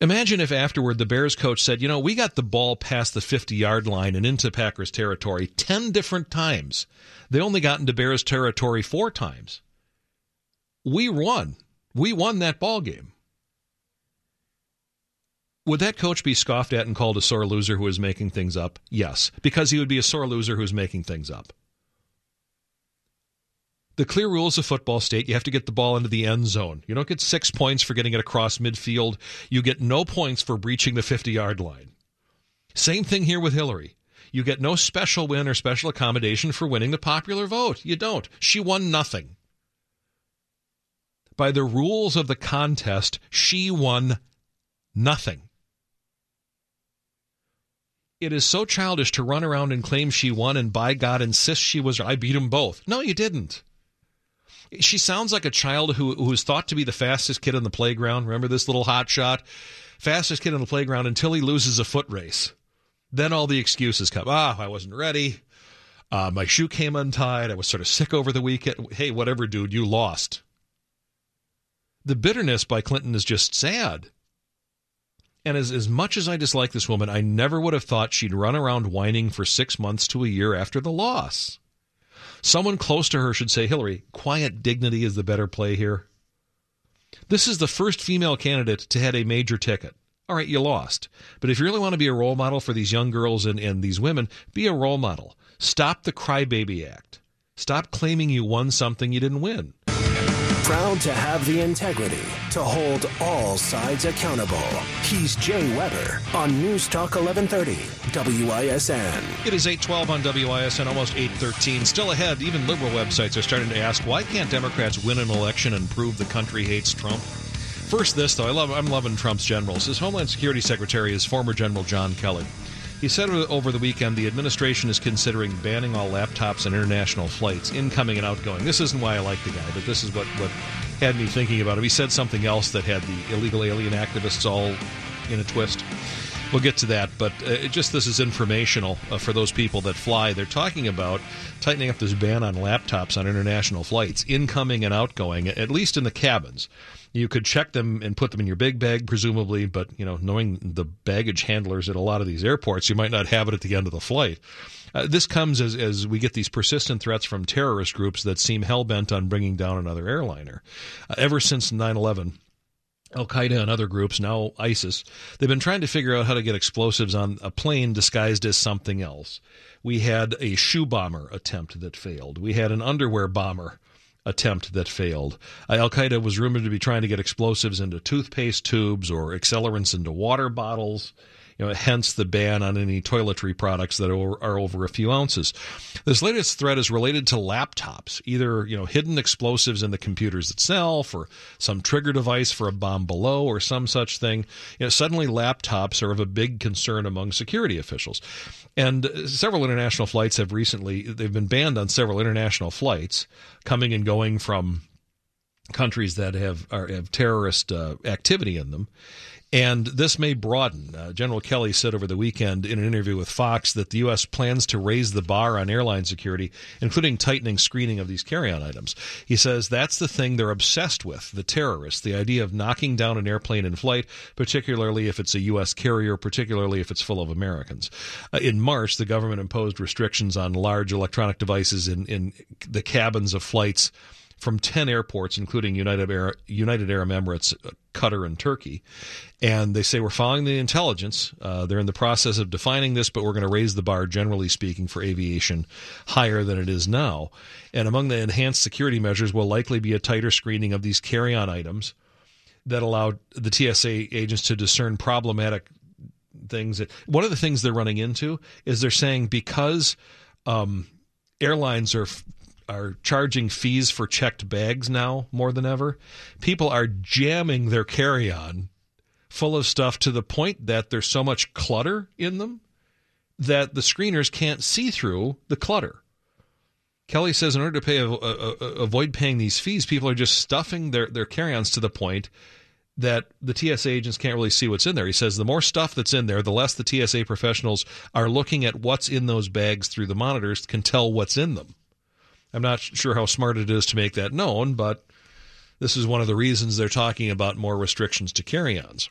Imagine if afterward the Bears coach said, you know, we got the ball past the 50 yard line and into Packers territory 10 different times. They only got into Bears territory four times. We won. We won that ball game. Would that coach be scoffed at and called a sore loser who is making things up? Yes, because he would be a sore loser who's making things up. The clear rules of football state you have to get the ball into the end zone. You don't get six points for getting it across midfield. You get no points for breaching the 50 yard line. Same thing here with Hillary. You get no special win or special accommodation for winning the popular vote. You don't. She won nothing. By the rules of the contest, she won nothing. It is so childish to run around and claim she won and by God insist she was. I beat them both. No, you didn't. She sounds like a child who who is thought to be the fastest kid on the playground. Remember this little hot shot? Fastest kid on the playground until he loses a foot race. Then all the excuses come. Ah, I wasn't ready. Uh, my shoe came untied. I was sort of sick over the weekend. Hey, whatever, dude, you lost. The bitterness by Clinton is just sad. And as, as much as I dislike this woman, I never would have thought she'd run around whining for six months to a year after the loss. Someone close to her should say, Hillary, quiet dignity is the better play here. This is the first female candidate to head a major ticket. All right, you lost. But if you really want to be a role model for these young girls and, and these women, be a role model. Stop the crybaby act. Stop claiming you won something you didn't win. Proud to have the integrity to hold all sides accountable. He's Jay Weber on News Talk 1130 WISN. It is 812 on WISN, almost 813. Still ahead, even liberal websites are starting to ask why can't Democrats win an election and prove the country hates Trump? First, this though, I love, I'm loving Trump's generals. His Homeland Security Secretary is former General John Kelly. He said over the weekend the administration is considering banning all laptops on international flights, incoming and outgoing. This isn't why I like the guy, but this is what, what had me thinking about him. He said something else that had the illegal alien activists all in a twist. We'll get to that, but uh, just this is informational uh, for those people that fly. They're talking about tightening up this ban on laptops on international flights, incoming and outgoing, at least in the cabins. You could check them and put them in your big bag, presumably, but you know, knowing the baggage handlers at a lot of these airports, you might not have it at the end of the flight. Uh, this comes as, as we get these persistent threats from terrorist groups that seem hell bent on bringing down another airliner. Uh, ever since 9 11, Al Qaeda and other groups, now ISIS, they've been trying to figure out how to get explosives on a plane disguised as something else. We had a shoe bomber attempt that failed. We had an underwear bomber attempt that failed. Uh, Al Qaeda was rumored to be trying to get explosives into toothpaste tubes or accelerants into water bottles you know, hence the ban on any toiletry products that are, over a few ounces. This latest threat is related to laptops, either you know hidden explosives in the computers itself, or some trigger device for a bomb below, or some such thing. You know, suddenly laptops are of a big concern among security officials, and several international flights have recently they've been banned on several international flights coming and going from countries that have are, have terrorist uh, activity in them. And this may broaden. Uh, General Kelly said over the weekend in an interview with Fox that the U.S. plans to raise the bar on airline security, including tightening screening of these carry on items. He says that's the thing they're obsessed with the terrorists, the idea of knocking down an airplane in flight, particularly if it's a U.S. carrier, particularly if it's full of Americans. Uh, in March, the government imposed restrictions on large electronic devices in, in the cabins of flights from 10 airports, including United, Arab, United Arab Emirates, uh, Qatar, and Turkey. And they say we're following the intelligence. Uh, they're in the process of defining this, but we're going to raise the bar, generally speaking, for aviation higher than it is now. And among the enhanced security measures will likely be a tighter screening of these carry on items that allow the TSA agents to discern problematic things. One of the things they're running into is they're saying because um, airlines are are charging fees for checked bags now more than ever. People are jamming their carry-on full of stuff to the point that there's so much clutter in them that the screeners can't see through the clutter. Kelly says in order to pay uh, avoid paying these fees, people are just stuffing their their carry-ons to the point that the TSA agents can't really see what's in there. He says the more stuff that's in there, the less the TSA professionals are looking at what's in those bags through the monitors can tell what's in them. I'm not sure how smart it is to make that known, but this is one of the reasons they're talking about more restrictions to carry ons.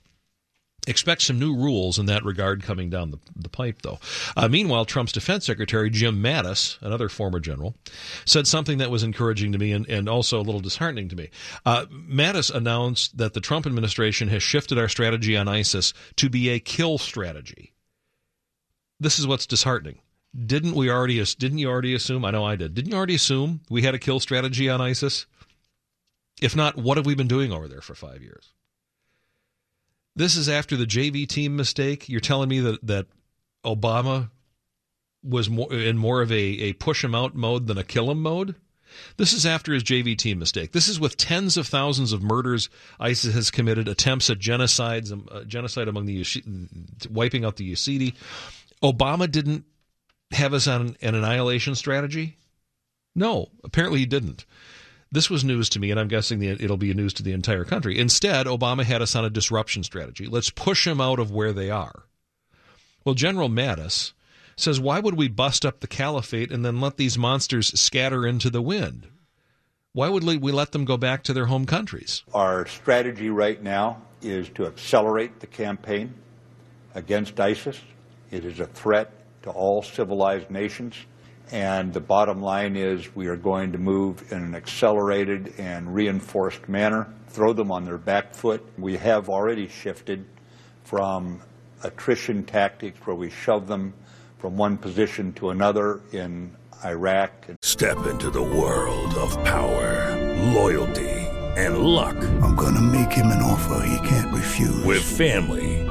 Expect some new rules in that regard coming down the, the pipe, though. Uh, meanwhile, Trump's defense secretary, Jim Mattis, another former general, said something that was encouraging to me and, and also a little disheartening to me. Uh, Mattis announced that the Trump administration has shifted our strategy on ISIS to be a kill strategy. This is what's disheartening didn't we already didn't you already assume? I know I did. Didn't you already assume we had a kill strategy on ISIS? If not, what have we been doing over there for 5 years? This is after the JV team mistake. You're telling me that that Obama was more in more of a, a push him out mode than a kill him mode? This is after his JV team mistake. This is with tens of thousands of murders ISIS has committed, attempts at genocides, uh, genocide among the wiping out the Yazidi. Obama didn't have us on an annihilation strategy? No, apparently he didn't. This was news to me, and I'm guessing it'll be news to the entire country. Instead, Obama had us on a disruption strategy. Let's push them out of where they are. Well, General Mattis says, why would we bust up the caliphate and then let these monsters scatter into the wind? Why would we let them go back to their home countries? Our strategy right now is to accelerate the campaign against ISIS. It is a threat to all civilized nations. And the bottom line is we are going to move in an accelerated and reinforced manner, throw them on their back foot. We have already shifted from attrition tactics where we shove them from one position to another in Iraq. Step into the world of power, loyalty, and luck. I'm going to make him an offer he can't refuse. With family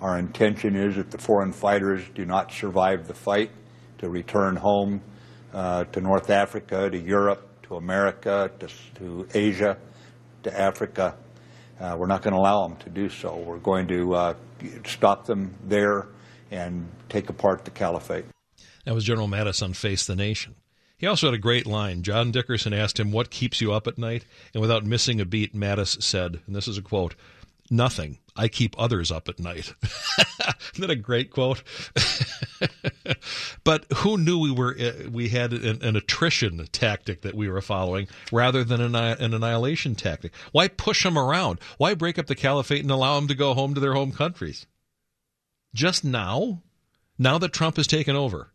Our intention is that the foreign fighters do not survive the fight to return home uh, to North Africa, to Europe, to America, to, to Asia, to Africa. Uh, we're not going to allow them to do so. We're going to uh, stop them there and take apart the caliphate. That was General Mattis on Face the Nation. He also had a great line. John Dickerson asked him, What keeps you up at night? And without missing a beat, Mattis said, and this is a quote, Nothing. I keep others up at night. Isn't that a great quote? but who knew we were uh, we had an, an, attrition tactic that we were following rather than an, an, annihilation tactic? Why push them around? Why break up the caliphate and allow them to go home to their home countries? Just now, now that Trump has taken over,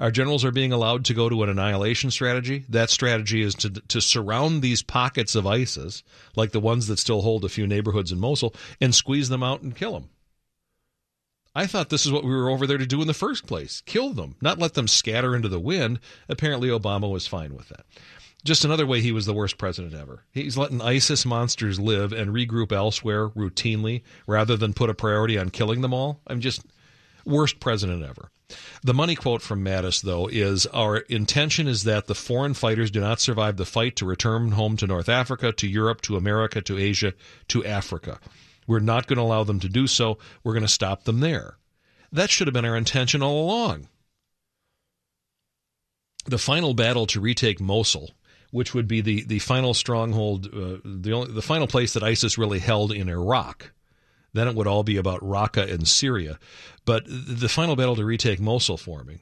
our generals are being allowed to go to an annihilation strategy. That strategy is to to surround these pockets of ISIS, like the ones that still hold a few neighborhoods in Mosul, and squeeze them out and kill them. I thought this is what we were over there to do in the first place kill them, not let them scatter into the wind. Apparently, Obama was fine with that. Just another way he was the worst president ever. He's letting ISIS monsters live and regroup elsewhere routinely rather than put a priority on killing them all. I'm just worst president ever. The money quote from Mattis, though, is Our intention is that the foreign fighters do not survive the fight to return home to North Africa, to Europe, to America, to Asia, to Africa. We're not going to allow them to do so. We're going to stop them there. That should have been our intention all along. The final battle to retake Mosul, which would be the, the final stronghold, uh, the, only, the final place that ISIS really held in Iraq, then it would all be about Raqqa and Syria. But the final battle to retake Mosul forming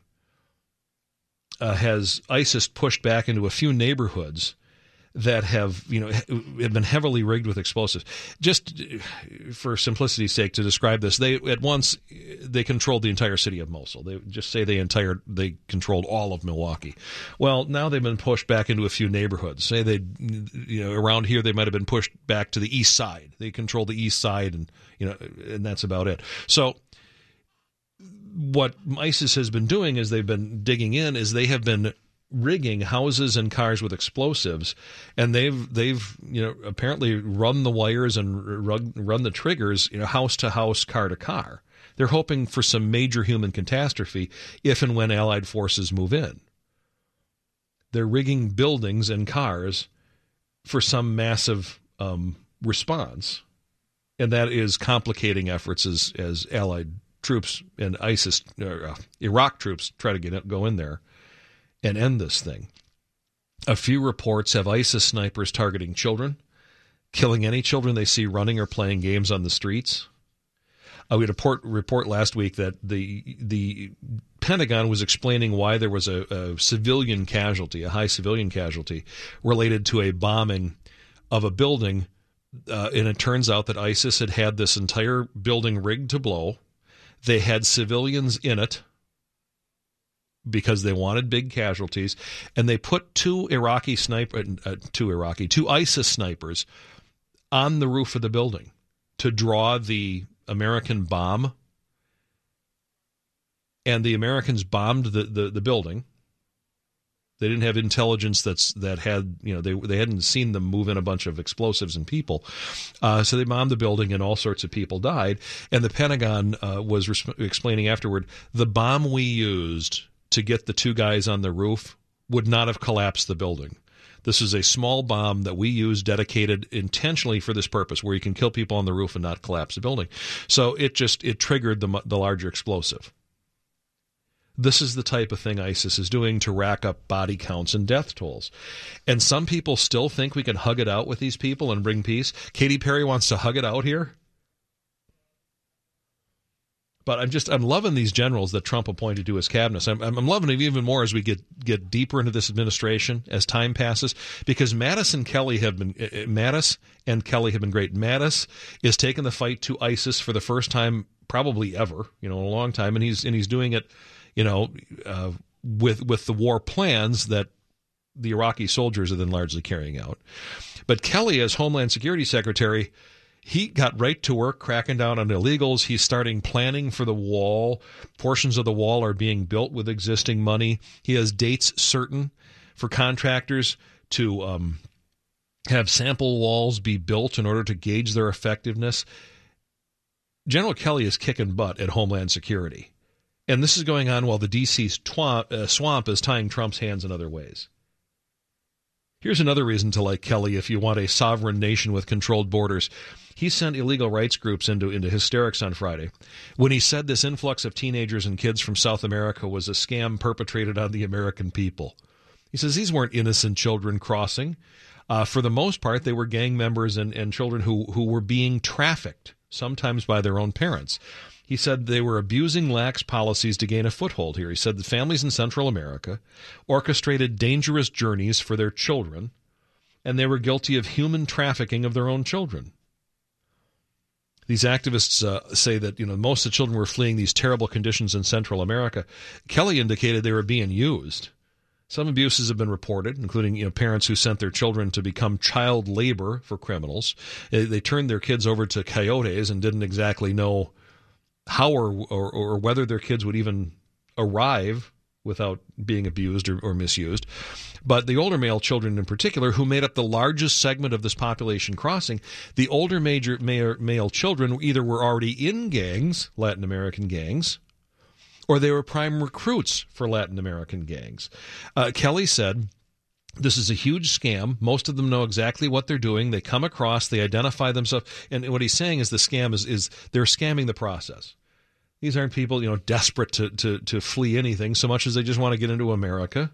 uh, has ISIS pushed back into a few neighborhoods that have you know have been heavily rigged with explosives. Just uh, for simplicity's sake, to describe this, they at once uh, they controlled the entire city of Mosul. They just say they entire they controlled all of Milwaukee. Well, now they've been pushed back into a few neighborhoods. Say they you know around here they might have been pushed back to the east side. They control the east side, and you know, and that's about it. So what ISIS has been doing is they've been digging in is they have been rigging houses and cars with explosives, and they've they've you know apparently run the wires and run, the triggers you know house to house, car to car. They're hoping for some major human catastrophe if and when Allied forces move in. They're rigging buildings and cars for some massive um, response, and that is complicating efforts as as Allied troops and ISIS, uh, Iraq troops try to get go in there and end this thing. A few reports have ISIS snipers targeting children, killing any children they see running or playing games on the streets. Uh, we had a report, report last week that the the Pentagon was explaining why there was a, a civilian casualty, a high civilian casualty, related to a bombing of a building. Uh, and it turns out that ISIS had had this entire building rigged to blow. They had civilians in it because they wanted big casualties, and they put two Iraqi sniper, uh, two Iraqi, two ISIS snipers on the roof of the building to draw the American bomb. And the Americans bombed the, the, the building. They didn't have intelligence that's that had you know they they hadn't seen them move in a bunch of explosives and people, uh, so they bombed the building and all sorts of people died. And the Pentagon uh, was explaining afterward the bomb we used to get the two guys on the roof would not have collapsed the building. This is a small bomb that we use dedicated intentionally for this purpose, where you can kill people on the roof and not collapse the building. So it just it triggered the the larger explosive. This is the type of thing ISIS is doing to rack up body counts and death tolls. And some people still think we can hug it out with these people and bring peace. Katy Perry wants to hug it out here. But I'm just I'm loving these generals that Trump appointed to his cabinet. I'm, I'm loving it even more as we get get deeper into this administration as time passes because Mattis and Kelly have been uh, Mattis and Kelly have been great. Mattis is taking the fight to ISIS for the first time probably ever, you know, in a long time, and he's and he's doing it, you know, uh, with with the war plans that the Iraqi soldiers are then largely carrying out. But Kelly, as Homeland Security Secretary, he got right to work cracking down on illegals. He's starting planning for the wall. Portions of the wall are being built with existing money. He has dates certain for contractors to um, have sample walls be built in order to gauge their effectiveness. General Kelly is kicking butt at Homeland Security. And this is going on while the D.C. uh, swamp is tying Trump's hands in other ways. Here's another reason to like Kelly if you want a sovereign nation with controlled borders. He sent illegal rights groups into, into hysterics on Friday when he said this influx of teenagers and kids from South America was a scam perpetrated on the American people. He says these weren't innocent children crossing. Uh, for the most part, they were gang members and, and children who, who were being trafficked, sometimes by their own parents. He said they were abusing lax policies to gain a foothold here. He said the families in Central America orchestrated dangerous journeys for their children, and they were guilty of human trafficking of their own children. These activists uh, say that you know most of the children were fleeing these terrible conditions in Central America. Kelly indicated they were being used. Some abuses have been reported, including you know, parents who sent their children to become child labor for criminals. They, they turned their kids over to coyotes and didn't exactly know how or, or, or whether their kids would even arrive without being abused or, or, misused. But the older male children in particular, who made up the largest segment of this population crossing, the older major male, male children either were already in gangs, Latin American gangs, or they were prime recruits for Latin American gangs. Uh, Kelly said, this is a huge scam. Most of them know exactly what they're doing. They come across, they identify themselves, and what he's saying is the scam is is they're scamming the process. These aren't people, you know, desperate to, to, to flee anything so much as they just want to get into America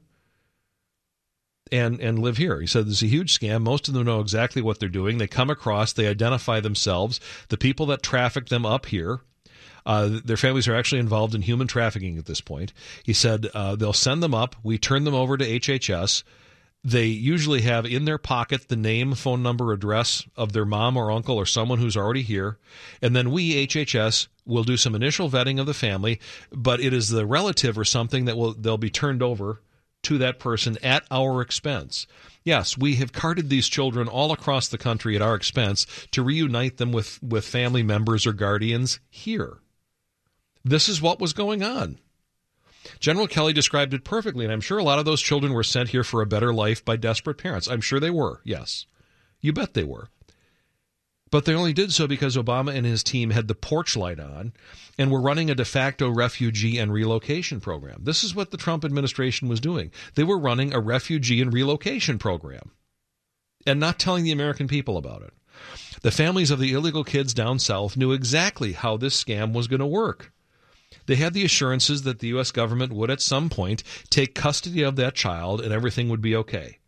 and and live here. He said there's a huge scam. Most of them know exactly what they're doing. They come across, they identify themselves. The people that traffic them up here, uh, their families are actually involved in human trafficking at this point. He said uh, they'll send them up. We turn them over to HHS. They usually have in their pocket the name, phone number, address of their mom or uncle or someone who's already here. And then we, HHS, will do some initial vetting of the family, but it is the relative or something that will they'll be turned over to that person at our expense. Yes, we have carted these children all across the country at our expense to reunite them with, with family members or guardians here. This is what was going on. General Kelly described it perfectly, and I'm sure a lot of those children were sent here for a better life by desperate parents. I'm sure they were, yes. You bet they were. But they only did so because Obama and his team had the porch light on and were running a de facto refugee and relocation program. This is what the Trump administration was doing. They were running a refugee and relocation program and not telling the American people about it. The families of the illegal kids down south knew exactly how this scam was going to work. They had the assurances that the U.S. government would at some point take custody of that child and everything would be okay.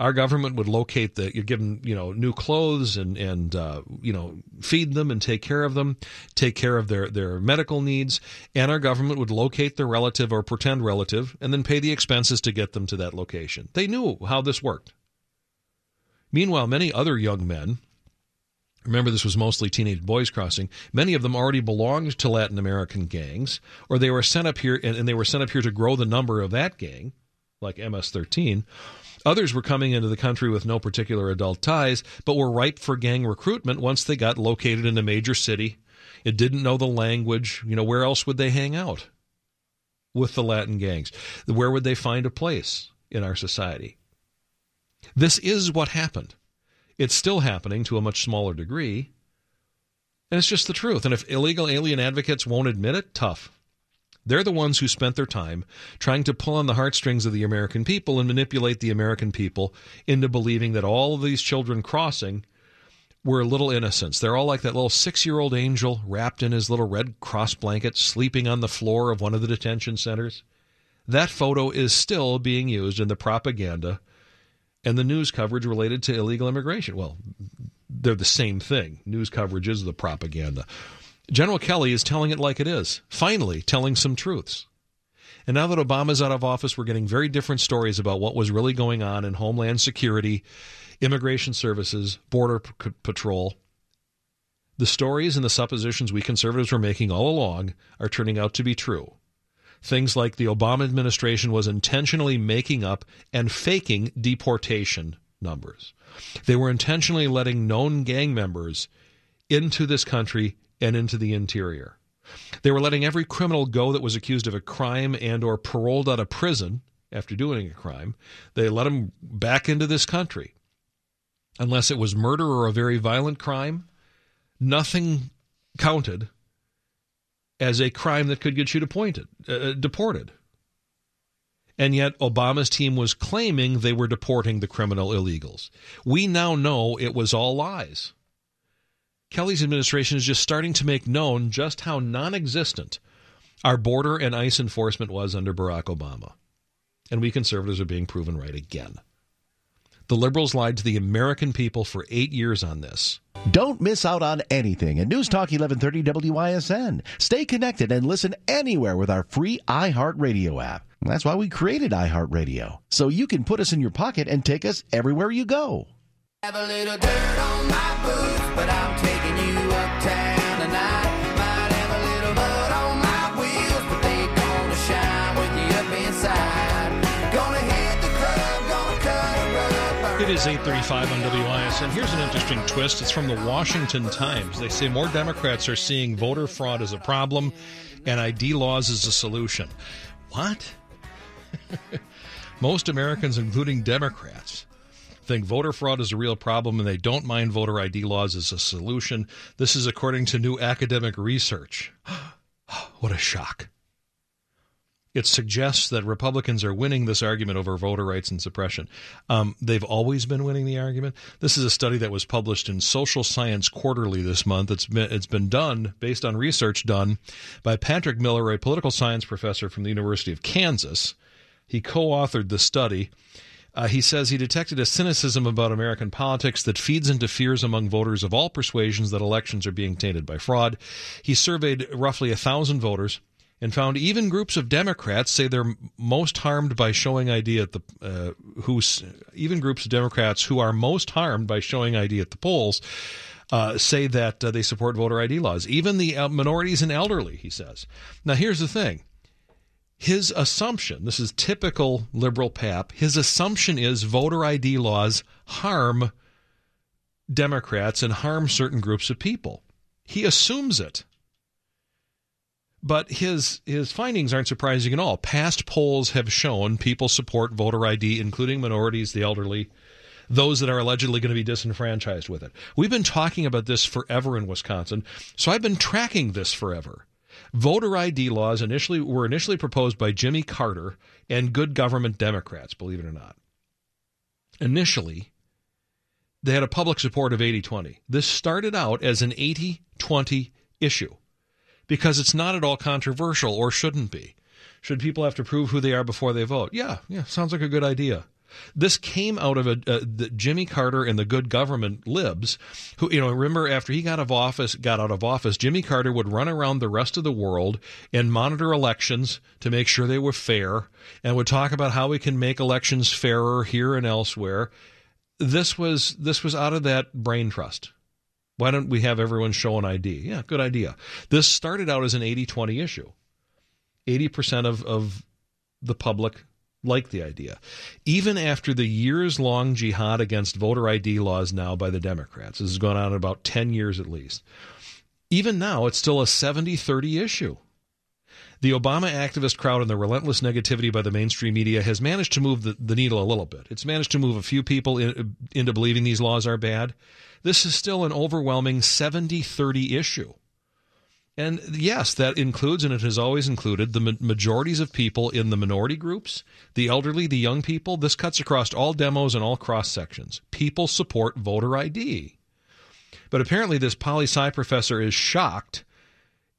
Our government would locate the, give them, you know, new clothes and and uh, you know, feed them and take care of them, take care of their their medical needs, and our government would locate their relative or pretend relative and then pay the expenses to get them to that location. They knew how this worked. Meanwhile, many other young men Remember, this was mostly teenage boys crossing. Many of them already belonged to Latin American gangs, or they were sent up here, and, and they were sent up here to grow the number of that gang, like MS-13. Others were coming into the country with no particular adult ties, but were ripe for gang recruitment once they got located in a major city. It didn't know the language. You know, where else would they hang out with the Latin gangs? Where would they find a place in our society? This is what happened. It's still happening to a much smaller degree. And it's just the truth. And if illegal alien advocates won't admit it, tough. They're the ones who spent their time trying to pull on the heartstrings of the American people and manipulate the American people into believing that all of these children crossing were little innocents. They're all like that little six year old angel wrapped in his little red cross blanket, sleeping on the floor of one of the detention centers. That photo is still being used in the propaganda and the news coverage related to illegal immigration. Well, they're the same thing. News coverage is the propaganda. General Kelly is telling it like it is, finally telling some truths. And now that Obama's out of office, we're getting very different stories about what was really going on in Homeland Security, Immigration Services, Border P- Patrol. The stories and the suppositions we conservatives were making all along are turning out to be true. Things like the Obama administration was intentionally making up and faking deportation numbers. They were intentionally letting known gang members into this country and into the interior. They were letting every criminal go that was accused of a crime and or paroled out of prison after doing a crime. They let them back into this country. Unless it was murder or a very violent crime, nothing counted as a crime that could get you deported. Uh, deported. And yet, Obama's team was claiming they were deporting the criminal illegals. We now know it was all lies. Kelly's administration is just starting to make known just how non existent our border and ICE enforcement was under Barack Obama. And we conservatives are being proven right again. The liberals lied to the American people for eight years on this. Don't miss out on anything at News Talk 1130 WISN. Stay connected and listen anywhere with our free iHeartRadio app. That's why we created iHeartRadio, so you can put us in your pocket and take us everywhere you go. Have a little dirt on my boots, but I'm taking you uptown It is 835 on WISN. Here's an interesting twist. It's from the Washington Times. They say more Democrats are seeing voter fraud as a problem and ID laws as a solution. What? Most Americans, including Democrats, think voter fraud is a real problem and they don't mind voter ID laws as a solution. This is according to new academic research. what a shock. It suggests that Republicans are winning this argument over voter rights and suppression. Um, they've always been winning the argument. This is a study that was published in Social Science Quarterly this month. It's been it's been done based on research done by Patrick Miller, a political science professor from the University of Kansas. He co-authored the study. Uh, he says he detected a cynicism about American politics that feeds into fears among voters of all persuasions that elections are being tainted by fraud. He surveyed roughly a thousand voters and found even groups of Democrats say they're most harmed by showing ID at the uh, even groups of Democrats who are most harmed by showing ID at the polls. Uh, say that uh, they support voter ID laws, even the uh, minorities and elderly, he says. Now, here's the thing his assumption, this is typical liberal pap, his assumption is voter ID laws harm Democrats and harm certain groups of people. He assumes it. But his his findings aren't surprising at all. Past polls have shown people support voter ID, including minorities, the elderly, those that are allegedly going to be disenfranchised with it. We've been talking about this forever in Wisconsin, so I've been tracking this forever. Voter ID laws initially were initially proposed by Jimmy Carter and good government Democrats, believe it or not. Initially, they had a public support of 80-20. This started out as an 80-20 issue because it's not at all controversial or shouldn't be. Should people have to prove who they are before they vote? Yeah, yeah, sounds like a good idea. This came out of a, uh, the Jimmy Carter and the good government libs, who you know remember after he got of office, got out of office, Jimmy Carter would run around the rest of the world and monitor elections to make sure they were fair, and would talk about how we can make elections fairer here and elsewhere. This was this was out of that brain trust. Why don't we have everyone show an ID? Yeah, good idea. This started out as an 80 20 issue. 80% of, of the public like the idea. Even after the years long jihad against voter ID laws now by the Democrats, this has gone on about 10 years at least. Even now, it's still a 70 30 issue. The Obama activist crowd and the relentless negativity by the mainstream media has managed to move the, the needle a little bit. It's managed to move a few people in, into believing these laws are bad. This is still an overwhelming 70 30 issue. And yes, that includes, and it has always included, the majorities of people in the minority groups, the elderly, the young people. This cuts across all demos and all cross sections. People support voter ID. But apparently, this poli sci professor is shocked,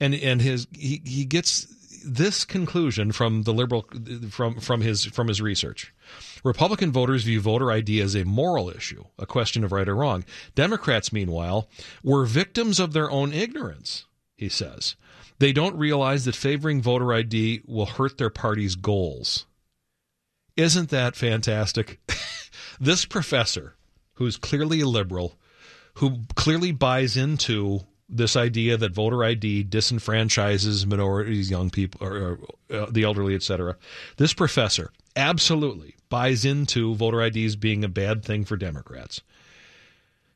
and and his he, he gets this conclusion from the liberal from from his from his research. Republican voters view voter ID as a moral issue, a question of right or wrong. Democrats, meanwhile, were victims of their own ignorance he says. They don't realize that favoring voter ID will hurt their party's goals. Isn't that fantastic? this professor, who's clearly a liberal, who clearly buys into this idea that voter ID disenfranchises minorities, young people, or, or uh, the elderly, etc. This professor absolutely buys into voter IDs being a bad thing for Democrats.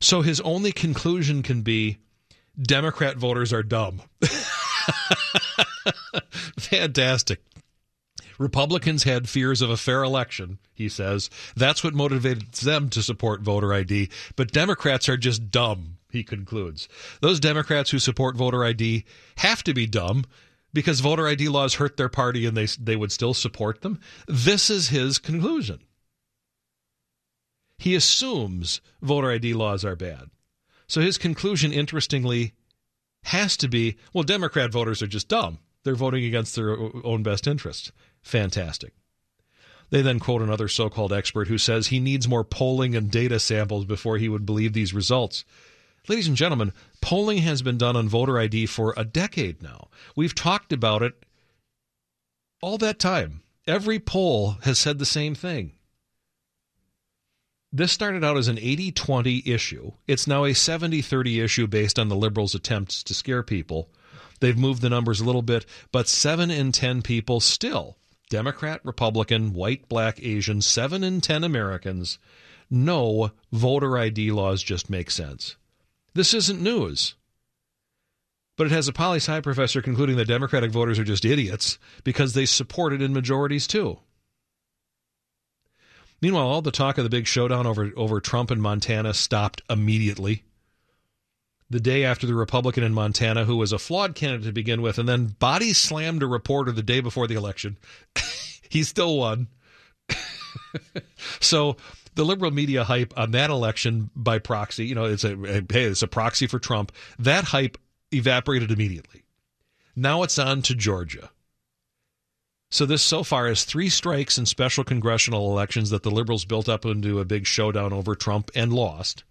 So his only conclusion can be Democrat voters are dumb. Fantastic. Republicans had fears of a fair election, he says. That's what motivated them to support voter ID. But Democrats are just dumb, he concludes. Those Democrats who support voter ID have to be dumb because voter ID laws hurt their party and they, they would still support them. This is his conclusion. He assumes voter ID laws are bad. So his conclusion, interestingly, has to be well, Democrat voters are just dumb. They're voting against their own best interests. Fantastic. They then quote another so called expert who says he needs more polling and data samples before he would believe these results. Ladies and gentlemen, polling has been done on voter ID for a decade now. We've talked about it all that time. Every poll has said the same thing. This started out as an 80 20 issue. It's now a 70 30 issue based on the liberals' attempts to scare people. They've moved the numbers a little bit, but 7 in 10 people still, Democrat, Republican, white, black, Asian, 7 in 10 Americans know voter ID laws just make sense. This isn't news. But it has a poli sci professor concluding that Democratic voters are just idiots because they support it in majorities too. Meanwhile, all the talk of the big showdown over, over Trump and Montana stopped immediately. The day after the Republican in Montana, who was a flawed candidate to begin with, and then body slammed a reporter the day before the election, he still won. so the liberal media hype on that election by proxy, you know, it's a hey, it's a proxy for Trump. That hype evaporated immediately. Now it's on to Georgia. So this so far is three strikes in special congressional elections that the liberals built up into a big showdown over Trump and lost.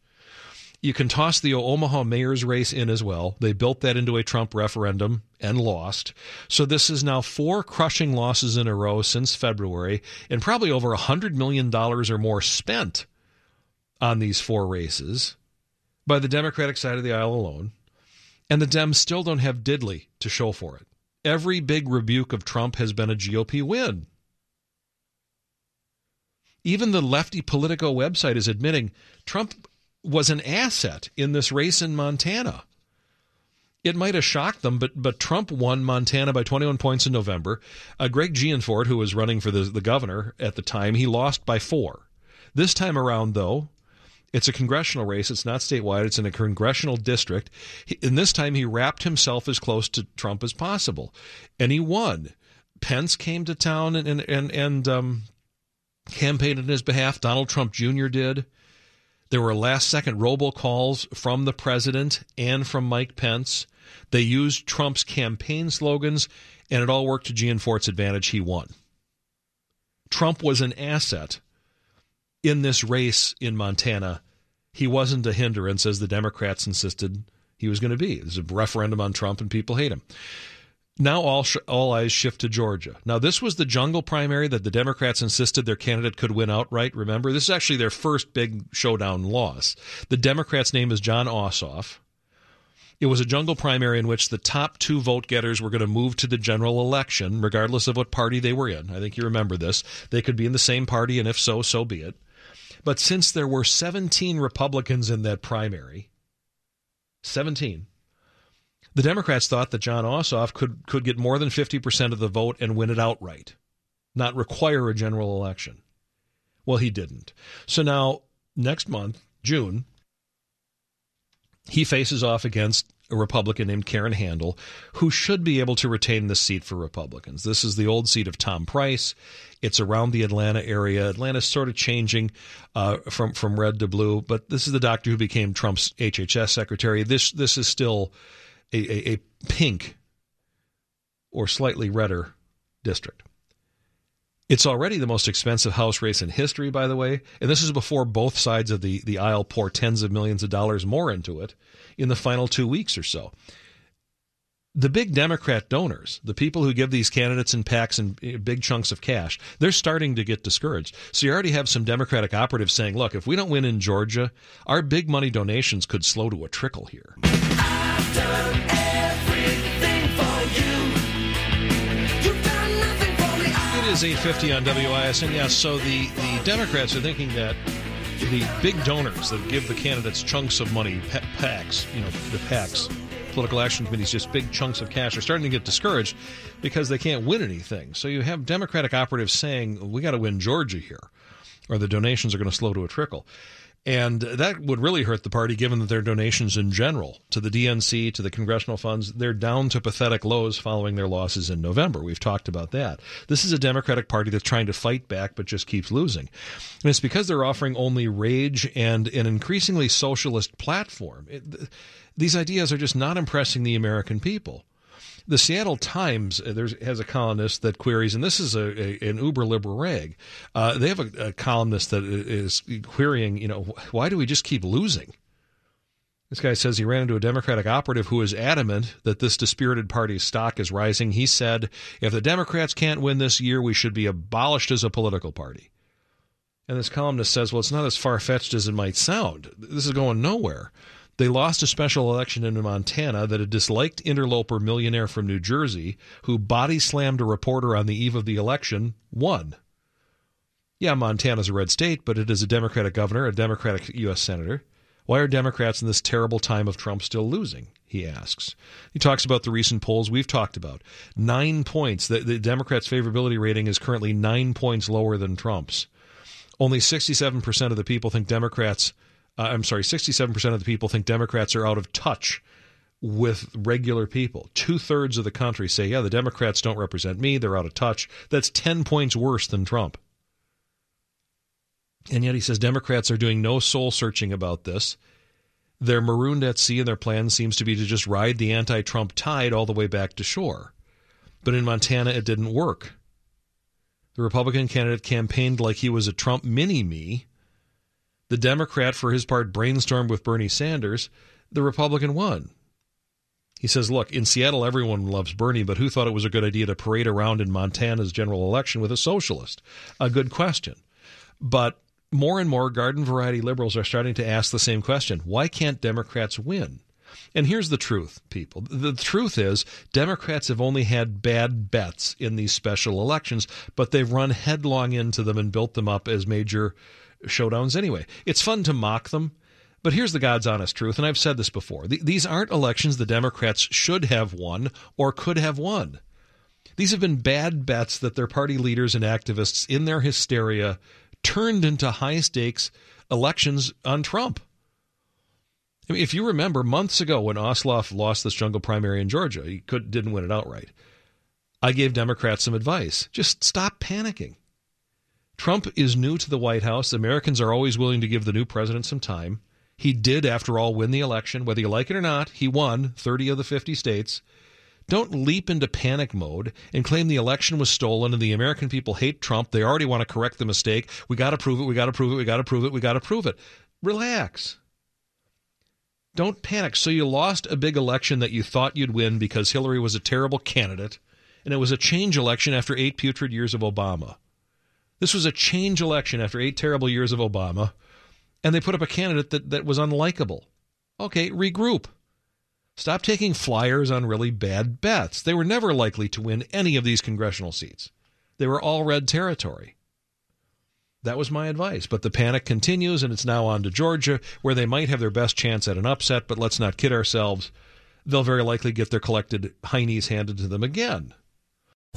You can toss the Omaha mayor's race in as well. They built that into a Trump referendum and lost. So this is now four crushing losses in a row since February and probably over $100 million or more spent on these four races by the Democratic side of the aisle alone. And the Dems still don't have diddly to show for it. Every big rebuke of Trump has been a GOP win. Even the lefty Politico website is admitting Trump was an asset in this race in Montana. It might have shocked them, but but Trump won Montana by 21 points in November. Uh, Greg Gianforte, who was running for the, the governor at the time, he lost by four. This time around, though, it's a congressional race. It's not statewide. It's in a congressional district. And this time he wrapped himself as close to Trump as possible. And he won. Pence came to town and, and, and, and um, campaigned on his behalf. Donald Trump Jr. did. There were last second robocalls from the president and from Mike Pence. They used Trump's campaign slogans, and it all worked to Gianforte's advantage. He won. Trump was an asset in this race in Montana, he wasn't a hindrance as the Democrats insisted he was going to be. There's a referendum on Trump and people hate him. Now all sh- all eyes shift to Georgia. Now this was the jungle primary that the Democrats insisted their candidate could win outright. Remember, this is actually their first big showdown loss. The Democrat's name is Jon Ossoff. It was a jungle primary in which the top two vote getters were going to move to the general election, regardless of what party they were in. I think you remember this. They could be in the same party, and if so, so be it. But since there were 17 Republicans in that primary, 17, the Democrats thought that Jon Ossoff could, could get more than 50% of the vote and win it outright, not require a general election. Well, he didn't. So now, next month, June, he faces off against a Republican named Karen Handel, who should be able to retain the seat for Republicans. This is the old seat of Tom Price. It's around the Atlanta area. Atlanta's sort of changing uh, from from red to blue, but this is the doctor who became Trump's HHS secretary. This this is still a, a, a pink or slightly redder district. It's already the most expensive House race in history, by the way, and this is before both sides of the, the aisle pour tens of millions of dollars more into it in the final two weeks or so the big Democrat donors, the people who give these candidates and PACs and eh, big chunks of cash, they're starting to get discouraged. So you already have some Democratic operatives saying, look, if we don't win in Georgia, our big money donations could slow to a trickle here. It is 850 on WISN. Yes, so the, the Democrats are thinking that the big donors that give the candidates chunks of money, pa- PACs, you know, the PACs, political action committees, just big chunks of cash, are starting to get discouraged because they can't win anything. So you have Democratic operatives saying, we got to win Georgia here, or the donations are going to slow to a trickle. And that would really hurt the party given that their donations in general to the DNC, to the congressional funds, they're down to pathetic lows following their losses in November. We've talked about that. This is a Democratic Party that's trying to fight back but just keeps losing. And it's because they're offering only rage and an increasingly socialist platform. It, these ideas are just not impressing the American people the Seattle Times uh, has a columnist that queries, and this is a, a an uber liberal rag. Uh, they have a, a, columnist that is querying, you know, why do we just keep losing? This guy says he ran into a Democratic operative who is adamant that this dispirited party's stock is rising. He said, if the Democrats can't win this year, we should be abolished as a political party. And this columnist says, well, it's not as far fetched as it might sound. This is going nowhere. They lost a special election in Montana that a disliked interloper millionaire from New Jersey, who body slammed a reporter on the eve of the election, won. Yeah, Montana's a red state, but it is a Democratic governor, a Democratic U.S. senator. Why are Democrats in this terrible time of Trump still losing? He asks. He talks about the recent polls we've talked about. Nine points. The, the Democrats' favorability rating is currently nine points lower than Trump's. Only 67% of the people think Democrats uh, I'm sorry, 67% of the people think Democrats are out of touch with regular people. Two thirds of the country say, yeah, the Democrats don't represent me. They're out of touch. That's 10 points worse than Trump. And yet he says Democrats are doing no soul searching about this. They're marooned at sea, and their plan seems to be to just ride the anti Trump tide all the way back to shore. But in Montana, it didn't work. The Republican candidate campaigned like he was a Trump mini me the Democrat, for his part, brainstormed with Bernie Sanders. The Republican won. He says, Look, in Seattle, everyone loves Bernie, but who thought it was a good idea to parade around in Montana's general election with a socialist? A good question. But more and more garden variety liberals are starting to ask the same question why can't Democrats win? And here's the truth, people. The truth is, Democrats have only had bad bets in these special elections, but they've run headlong into them and built them up as major showdowns anyway. It's fun to mock them. But here's the God's honest truth, and I've said this before. these aren't elections the Democrats should have won or could have won. These have been bad bets that their party leaders and activists, in their hysteria, turned into high stakes elections on Trump. I mean, if you remember months ago when Ossoff lost this jungle primary in Georgia, he could, didn't win it outright. I gave Democrats some advice. Just stop panicking. Trump is new to the White House. Americans are always willing to give the new president some time. He did, after all, win the election. Whether you like it or not, he won 30 of the 50 states. Don't leap into panic mode and claim the election was stolen and the American people hate Trump. They already want to correct the mistake. We got to prove it. We got to prove it. We got to prove it. We got to prove it. Relax. Don't panic. So you lost a big election that you thought you'd win because Hillary was a terrible candidate, and it was a change election after eight putrid years of Obama. This was a change election after eight terrible years of Obama, and they put up a candidate that, that was unlikable. Okay, regroup. Stop taking flyers on really bad bets. They were never likely to win any of these congressional seats. They were all red territory. That was my advice. But the panic continues, and it's now on to Georgia, where they might have their best chance at an upset, but let's not kid ourselves. They'll very likely get their collected heinies handed to them again.